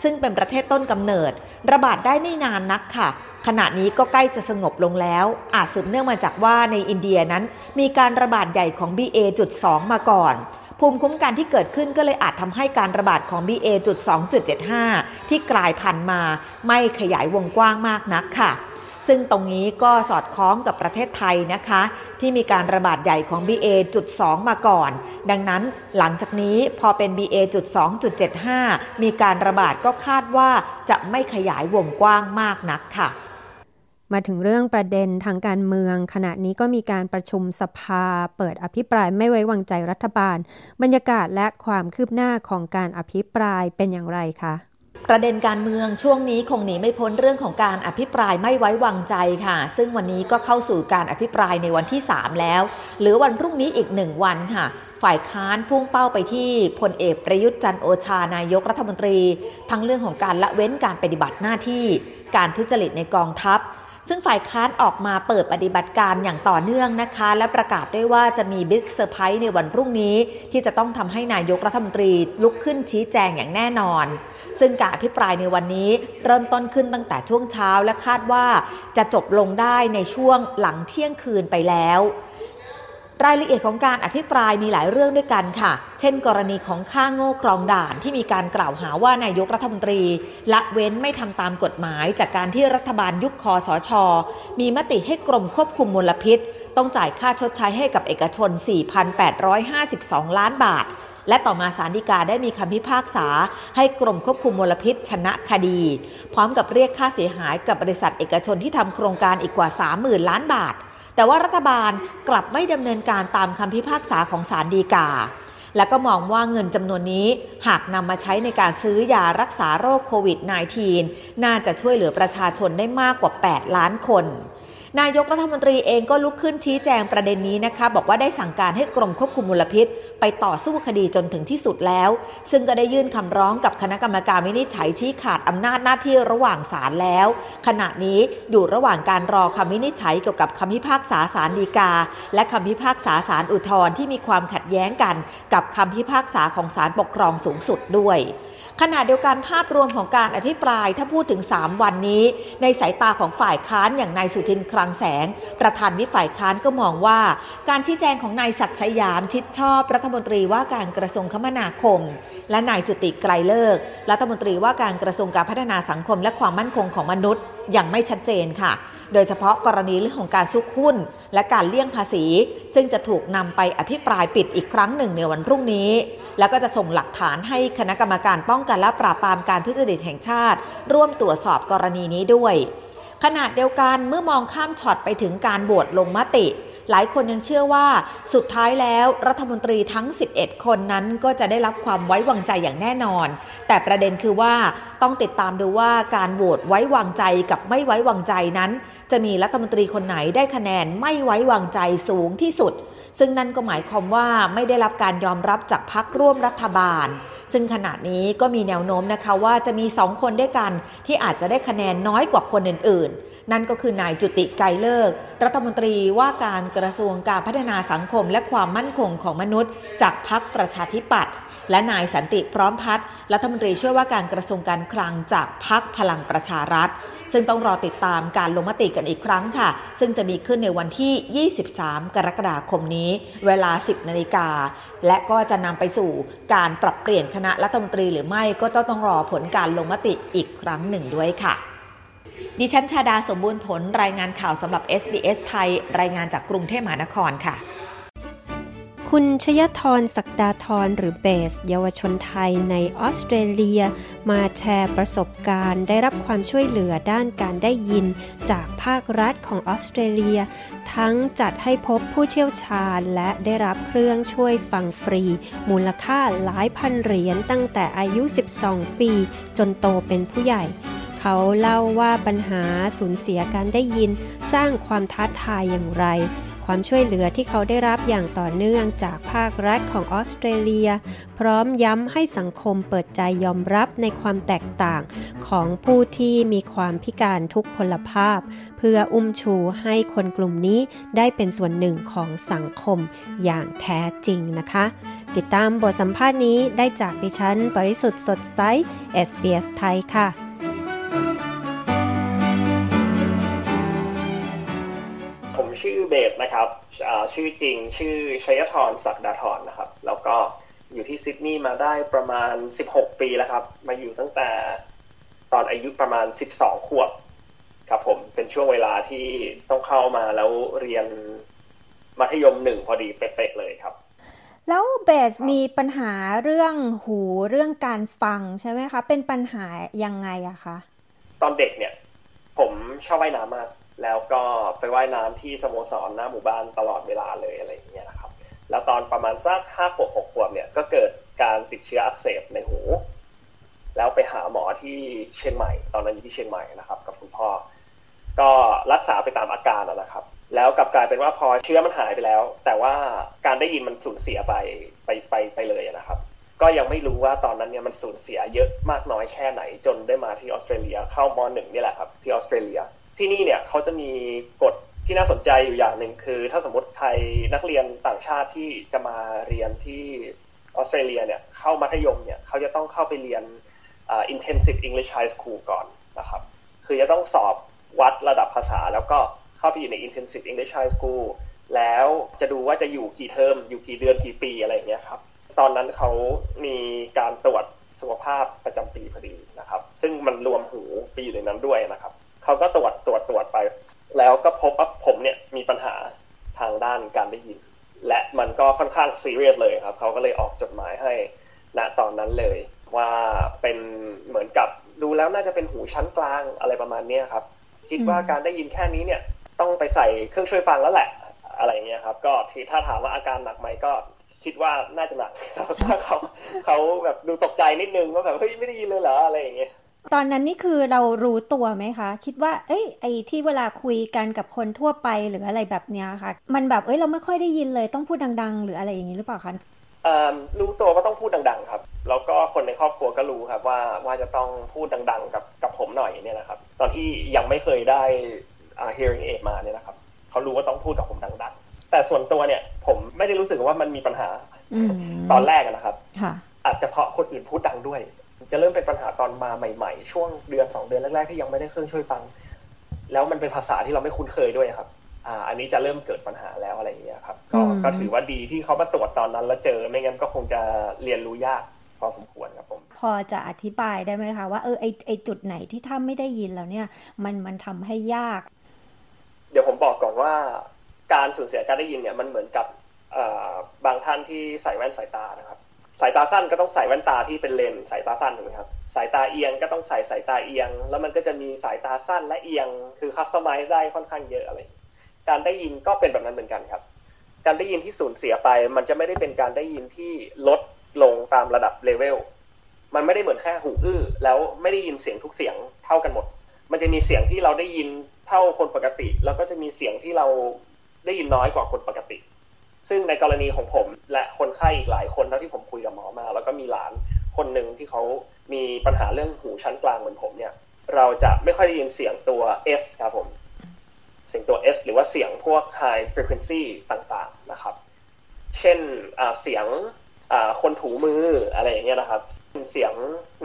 ซึ่งเป็นประเทศต้นกำเนิด ระบาดได้ไม่นานนักค่ะขณะนี้ก็ใกล้จะสงบลงแล้ว อาจสืบเนื่องมาจากว่าในอินเดียนั้น มีการระบาดใหญ่ของ BA.2 มาก่อน ภูมิคุ้มกันที่เกิดขึ้นก็เลยอาจทำให้การระบาดของ BA.2.75 ที่กลายพันธุ์มาไม่ขยายวงกว้างมากนักค่ะซึ่งตรงนี้ก็สอดคล้องกับประเทศไทยนะคะ ที่มีการระบาดใหญ่ของ BA.2 มาก่อน ดังนั้นหลังจากนี้พอเป็น BA.2.75 มีการระบาดก็คาดว่าจะไม่ขยายวงกว้างมากนักค่ะ มาถึงเรื่องประเด็นทางการเมือง ขณะนี้ก็มีการประชุมสภา เปิดอภิปรายไม่ไว้วางใจรัฐบาล บรรยากาศและความคืบหน้าของการอภิปรายเป็นอย่างไรคะประเด็นการเมืองช่วงนี้คงหนีไม่พ้นเรื่องของการอภิปรายไม่ไว้วางใจค่ะ ซึ่งวันนี้ก็เข้าสู่การอภิปรายในวันที่ 3 แล้ว หรือวันพรุ่งนี้อีกหนึ่งวันค่ะ ฝ่ายค้านพุ่งเป้าไปที่พลเอกประยุทธ์จันทร์โอชานายกรัฐมนตรี ทั้งเรื่องของการละเว้นการปฏิบัติหน้าที่ การทุจริตในกองทัพ ซึ่งฝ่ายค้านออกมาเปิดปฏิบัติการอย่างต่อเนื่องนะคะ และประกาศด้วยว่าจะมี big surprise ในวันพรุ่งนี้ ที่จะต้องทำให้นายกรัฐมนตรีลุกขึ้นชี้แจงอย่างแน่นอน ซึ่งการอภิปรายในวันนี้เริ่มต้นขึ้นตั้งแต่ช่วงเช้าและคาดว่าจะจบลงได้ในช่วงหลังเที่ยงคืนไปแล้ว รายละเอียดของการอภิปรายมีหลายเรื่องด้วยกันค่ะ เช่น กรณีของค่าโง่ครองด่านที่มีการกล่าวหาว่านายกรัฐมนตรี ละเว้นไม่ทำตามกฎหมาย จากการที่รัฐบาลยุคคอสช มีมติให้กรมควบคุมมลพิษ ต้องจ่ายค่าชดใช้ให้กับเอกชน 4,852 ล้านบาท และต่อมาสารดีกาได้มีคำพิพากษา ให้กรมควบคุมมลพิษชนะคดี พร้อมกับเรียกค่าเสียหายกับบริษัทเอกชนที่ทำโครงการอีกกว่า 30,000 ล้านบาท แต่ว่ารัฐบาลกลับไม่ดำเนินการตามคำพิพากษาของศาลดีกา และก็มองว่าเงินจำนวนนี้หากนำมาใช้ในการซื้อยารักษาโรคโควิด -19 น่าจะช่วยเหลือประชาชนได้มากกว่า 8 ล้านคน นายกรัฐมนตรีเองก็ลุกขึ้นชี้แจงประเด็นนี้นะคะ บอกว่าได้สั่งการให้กรมควบคุมมลพิษ ไปต่อสู้คดีจนถึงที่สุดแล้ว ซึ่งก็ได้ยื่นคำร้องกับคณะกรรมการวินิจฉัยชี้ขาดอำนาจหน้าที่ระหว่างศาลแล้ว ขณะนี้อยู่ระหว่างการรอคำวินิจฉัยเกี่ยวกับคำพิพากษาศาลฎีกา และคำพิพากษาศาลอุทธรณ์ที่มีความขัดแย้งกัน กับคำพิพากษาของศาลปกครองสูงสุดด้วย ขณะเดียวกันภาพรวมของการอภิปรายถ้าพูดถึง 3 วันนี้ ในสายตาของฝ่ายค้านอย่างนายสุทินคลังแสง ประธานวิฝ่ายค้านก็มองว่า การชี้แจงของนายศักสยามชิดชอบรัฐมนตรีว่าการกระทรวงคมนาคม และนายจุติไกรเลิกรัฐมนตรีว่าการกระทรวงการพัฒนาสังคมและความมั่นคงของมนุษย์ยังไม่ชัดเจนค่ะ โดยเฉพาะกรณีเรื่องของการซุกหุ้น และการเลี่ยงภาษี ซึ่งจะถูกนำไปอภิปรายปิดอีกครั้งหนึ่งในวันพรุ่งนี้ แล้วก็จะส่งหลักฐานให้คณะกรรมการป้องกันและปราบปรามการทุจริตแห่งชาติ ร่วมตรวจสอบกรณีนี้ด้วยขนาดเดียวกันเมื่อมองข้ามช็อตไปถึงการบวชลงมติ หลายคนยังเชื่อว่าสุดท้ายแล้วรัฐมนตรีทั้ง 11 คนนั้นก็จะได้รับความไว้วางใจอย่างแน่นอน แต่ประเด็นคือว่าต้องติดตามดูว่าการโหวตไว้วางใจกับไม่ไว้วางใจนั้น จะมีรัฐมนตรีคนไหนได้คะแนนไม่ไว้วางใจสูงที่สุด ซึ่งนั่นก็หมายความว่าไม่ได้รับการยอมรับจากพักร่วมรัฐบาล ซึ่งขณะนี้ก็มีแนวโน้มนะคะว่าจะมีสองคนด้วยกันที่อาจจะได้คะแนนน้อยกว่าคนอื่น ๆ นั่นก็คือนายจุติไกรเลิก รัฐมนตรีว่าการกระทรวงการพัฒนาสังคมและความมั่นคงของมนุษย์ จากพรรคประชาธิปัตย์ และนายสันติพร้อมพัฒน์รัฐมนตรีช่วยว่าการกระทรวงการคลังจากพรรคพลังประชารัฐ ซึ่งต้องรอติดตามการลงมติกันอีกครั้งค่ะ ซึ่งจะมีขึ้นในวันที่ 23 กรกฎาคมนี้ เวลา 10 นาฬิกา และก็จะนำไปสู่การปรับเปลี่ยนคณะรัฐมนตรีหรือไม่ก็ต้องรอผลการลงมติอีกครั้งหนึ่งด้วยค่ะดิฉันชาดาสมบูรณ์ผลรายงานข่าวสำหรับ SBS ไทย รายงานจากกรุงเทพมหานครค่ะ คุณชยธรศักดาธรหรือเบส เยาวชนไทยในออสเตรเลีย มาแชร์ประสบการณ์ ได้รับความช่วยเหลือด้านการได้ยิน จากภาครัฐของออสเตรเลีย ทั้งจัดให้พบผู้เชี่ยวชาญ และได้รับเครื่องช่วยฟังฟรี มูลค่าหลายพันเหรียญตั้งแต่อายุ 12 ปี จนโตเป็นผู้ใหญ่เขาเล่าว่าปัญหาสูญเสียการได้ยิน สร้างความท้าทายอย่างไร ความช่วยเหลือที่เขาได้รับอย่างต่อเนื่องจากภาครัฐของออสเตรเลีย พร้อมย้ำให้สังคมเปิดใจยอมรับในความแตกต่างของผู้ที่มีความพิการทุกพลภาพ เพื่ออุ้มชูให้คนกลุ่มนี้ได้เป็นส่วนหนึ่งของสังคมอย่างแท้จริงนะคะ ติดตามบทสัมภาษณ์นี้ได้จากดิฉัน ปริสุทธ์สดใส SBS ไทยค่ะ ชื่อเบสนะครับชื่อจริงชื่อชัยธรศักดาธรนะครับ แล้วก็อยู่ที่ซิดนีย์มาได้ประมาณ 16 ปีแล้วครับ มาอยู่ตั้งแต่ตอนอายุประมาณ 12 ขวบครับผมเป็นช่วงเวลาที่ต้องเข้ามาแล้วเรียนมัธยมหนึ่งพอดีเป๊ะๆเลยครับ แล้วเบสมีปัญหาเรื่องหูเรื่องการฟังใช่ไหมคะ เป็นปัญหายังไงอะคะ ตอนเด็กเนี่ย ผมชอบว่ายน้ำมาก แล้วก็ไปว่ายน้ำที่สโมสรหน้าหมู่บ้านตลอดเวลาเลยอะไรอย่างเงี้ยนะครับ แล้วตอนประมาณสักห้าขวบหกขวบเนี่ยก็เกิดการติดเชื้ออักเสบในหู แล้วไปหาหมอที่เชียงใหม่ ตอนนั้นอยู่ที่เชียงใหม่นะครับ กับคุณพ่อ ก็รักษาไปตามอาการนะครับ แล้วกลับกลายเป็นว่าพอเชื้อมันหายไปแล้ว แต่ว่าการได้ยินมันสูญเสียไปไปไปไปเลยนะครับ ก็ยังไม่รู้ว่าตอนนั้นเนี่ยมันสูญเสียเยอะมากน้อยแค่ไหนจนได้มาที่ออสเตรเลียเข้ามหนึ่งนี่แหละครับที่ออสเตรเลีย ที่นี่เนี่ยเขาจะมีกฎที่น่าสนใจอยู่อย่างหนึ่งคือ ถ้าสมมติใครนักเรียนต่างชาติที่จะมาเรียนที่ออสเตรเลียเนี่ยเข้ามัธยมเนี่ยเขาจะต้องเข้าไปเรียน uh, intensive English High School ก่อนนะครับคือจะต้องสอบวัดระดับภาษา แล้วก็เข้าไปอยู่ใน intensive English High School แล้วจะดูว่าจะอยู่กี่เทอมอยู่กี่เดือนกี่ปีอะไรอย่างเงี้ยครับตอนนั้นเขามีการตรวจสุขภาพประจำปีพอดีนะครับ ซึ่งมันรวมหูไปอยู่ในนั้นด้วยนะครับ เขาก็ตรวจตรวจตรวจไป แล้วก็พบว่าผมเนี่ยมีปัญหาทางด้านการได้ยิน และมันก็ค่อนข้างซีเรียสเลยครับ เขาก็เลยออกจดหมายให้ณตอนนั้นเลย ว่าเป็นเหมือนกับดูแล้วน่าจะเป็นหูชั้นกลางอะไรประมาณนี้ครับ คิดว่าการได้ยินแค่นี้เนี่ยต้องไปใส่เครื่องช่วยฟังแล้วแหละ อะไรเงี้ยครับ ก็ถ้าถามว่าอาการหนักไหมก็คิดว่าน่าจะหนักถ้าเขาเขาแบบดูตกใจนิดนึงว่าแบบเฮ้ยไม่ได้ยินเลยเหรออะไรอย่างเงี้ย ตอนนั้นนี่คือเรารู้ตัวไหมคะ คิดว่า เอ้ยไอ้ที่เวลาคุยกันกับคนทั่วไปหรืออะไรแบบเนี้ยค่ะ มันแบบเอ้ยเราไม่ค่อยได้ยินเลยต้องพูดดัง ๆ หรืออะไรอย่างนี้หรือเปล่าคะรู้ตัวว่าต้องพูดดัง ๆ ครับ แล้วก็คนในครอบครัวก็รู้ครับว่าว่าจะต้องพูดดัง ๆ กับกับผมหน่อยเนี่ยนะครับ ตอนที่ยังไม่เคยได้ hearing aid มาเนี่ยนะครับเขารู้ว่าต้องพูดกับผมดัง ๆ แต่ส่วนตัวเนี่ยผมไม่ได้รู้สึกว่ามันมีปัญหาตอนแรกนะครับอาจจะเพราะคนอื่นพูดดังด้วย จะเริ่มเป็นปัญหาตอนมาใหม่ ๆ ช่วงเดือนสองเดือนแรกๆที่ยังไม่ได้เครื่องช่วยฟัง แล้วมันเป็นภาษาที่เราไม่คุ้นเคยด้วยครับ อ่า อันนี้จะเริ่มเกิดปัญหาแล้วอะไรอย่างเงี้ยครับ ก็ก็ถือว่าดีที่เขามาตรวจตอนนั้น แล้วเจอไม่งั้นก็คงจะเรียนรู้ยากพอสมควรครับผม พอจะอธิบายได้ไหมคะว่าเออไอไอจุดไหนที่ถ้าไม่ได้ยินแล้วเนี่ย มันมันทำให้ยาก เดี๋ยวผมบอกก่อนว่า การสูญเสียการได้ยินเนี่ยมันเหมือนกับบางท่านที่ใส่แว่นสายตานะครับ สายตาสั้นก็ต้องใส่แว่นตาที่เป็นเลนสายตาสั้นถูกไหมครับสายตาเอียงก็ต้องใส่สายตาเอียง แล้วมันก็จะมีสายตาสั้นและเอียง คือคัสตอมไมซ์ได้ค่อนข้างเยอะอะไร การได้ยินก็เป็นแบบนั้นเหมือนกันครับ การได้ยินที่สูญเสียไป มันจะไม่ได้เป็นการได้ยินที่ลดลงตามระดับเลเวลมันไม่ได้เหมือนแค่หูอื้อแล้วไม่ได้ยินเสียงทุกเสียงเท่ากันหมด มันจะมีเสียงที่เราได้ยินเท่าคนปกติ แล้วก็จะมีเสียงที่เราได้ยินน้อยกว่าคนปกติ ซึ่งในกรณีของผมและคนไข้อีกหลายคนที่ผมคุยกับหมอมา แล้วก็มีหลานคนหนึ่งที่เขามีปัญหาเรื่องหูชั้นกลางเหมือนผมเนี่ย เราจะไม่ค่อยได้ยินเสียงตัว S ครับผม เสียงตัว S หรือว่าเสียงพวก high frequency ต่างๆนะครับ เช่นเสียงคนถูมืออะไรอย่างเงี้ยนะครับ เสียง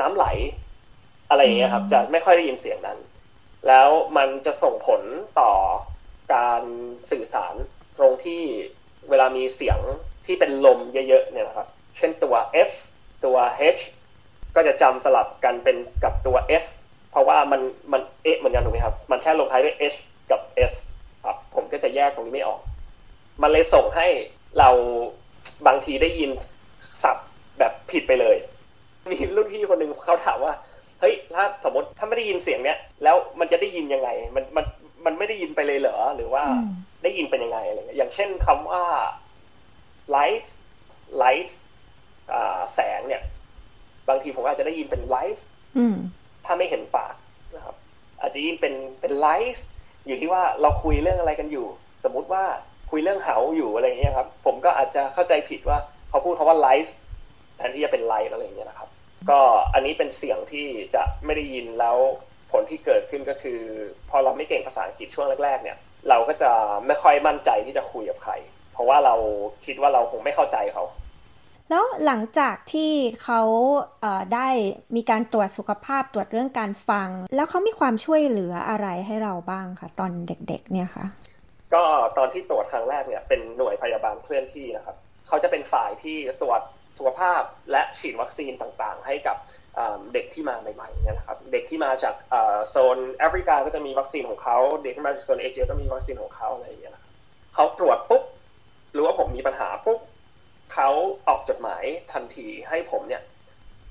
น้ำไหล อะไรอย่างเงี้ยครับ จะไม่ค่อยได้ยินเสียงนั้น แล้วมันจะส่งผลต่อการสื่อสารตรงที่ เวลามีเสียงที่เป็นลมเยอะๆเนี่ยนะครับ เช่นตัว F ตัว H ก็จะจำสลับกันเป็นกับตัว S เพราะว่ามันมันเอะเหมือนกันถูกไหมครับ มันแค่ลงท้ายด้วย H กับ S ครับ ผมก็จะแยกตรงนี้ไม่ออก มันเลยส่งให้เราบางทีได้ยินสับแบบผิดไปเลย มีรุ่นพี่คนหนึ่งเขาถามว่า เฮ้ย ถ้าสมมติถ้าไม่ได้ยินเสียงเนี้ย แล้วมันจะได้ยินยังไง มันมันมันไม่ได้ยินไปเลยเหรอ หรือว่า ได้ยินเป็นยังไงอะไรเงี้ยอย่างเช่นคำว่า light light แสงเนี่ย บางทีผมอาจจะได้ยินเป็น light ถ้าไม่เห็นปากนะครับ อาจจะยินเป็นเป็น light อยู่ที่ว่าเราคุยเรื่องอะไรกันอยู่ สมมุติว่าคุยเรื่องเหาอยู่อะไรเงี้ยครับ ผมก็อาจจะเข้าใจผิดว่าเขาพูดคาว่าไลฟ์แทนที่จะเป็นไลฟ์อะไรเงี้ยนะครับ ก็อันนี้เป็นเสียงที่จะไม่ได้ยินแล้วผลที่เกิดขึ้นก็คือ พอเราไม่เก่งภาษาอังกฤษช่วงแรกๆเนี่ย เราก็จะไม่ค่อยมั่นใจที่จะคุยกับใคร เพราะว่าเราคิดว่าเราคงไม่เข้าใจเขา แล้วหลังจากที่เขาเได้มีการตรวจสุขภาพตรวจเรื่องการฟัง แล้วเขามีความช่วยเหลืออะไรให้เราบ้างคะตอนเด็กๆ เนี่ยคะ่ะก็ตอนที่ตรวจครั้งแรกเนี่ยเป็นหน่วยพยาบาลเคลื่อนที่นะครับเขาจะเป็นฝ่ายที่ตรวจสุขภาพและฉีดวัคซีนต่างๆ ให้กับ เด็กที่มาใหม่ๆเนี่ยนะครับเด็กที่มาจากโซนแอฟริกาก็จะมีวัคซีนของเขาเด็กที่มาจากโซนเอเชียก็มีวัคซีนของเขาอะไรอย่างเงี้ยเขาตรวจปุ๊บรู้ว่าผมมีปัญหาปุ๊บเขาออกจดหมายทันทีให้ผมเนี่ย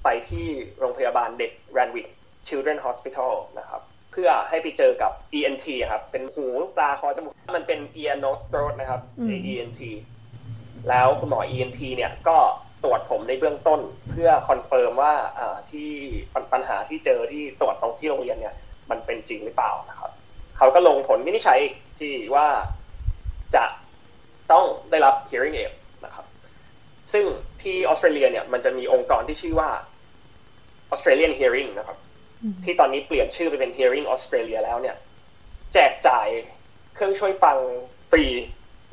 ไปที่โรงพยาบาลเด็ก Ranwick Children Hospital นะครับเพื่อให้ไปเจอกับ ENT ครับเป็นหูตาคอจมูกมันเป็น ear nose throat นะครับ ENT แล้วคุณหมอ ENT เนี่ยก็ ตรวจผมในเบื้องต้น เพื่อ confirm ว่าที่ปัญหาที่เจอที่ตรวจตรงที่โรงเรียนเนี่ยมันเป็นจริงหรือเปล่านะครับเขาก็ลงผลวินิจฉัยที่ว่าจะต้องได้รับ hearing aid ซึ่งที่ออสเตรเลียเนี่ยมันจะมีองค์กรที่ชื่อว่า Australian Hearing นะครับ ที่ตอนนี้เปลี่ยนชื่อไปเป็น Hearing Australia แล้วเนี่ย แจกจ่ายเครื่องช่วยฟังฟรี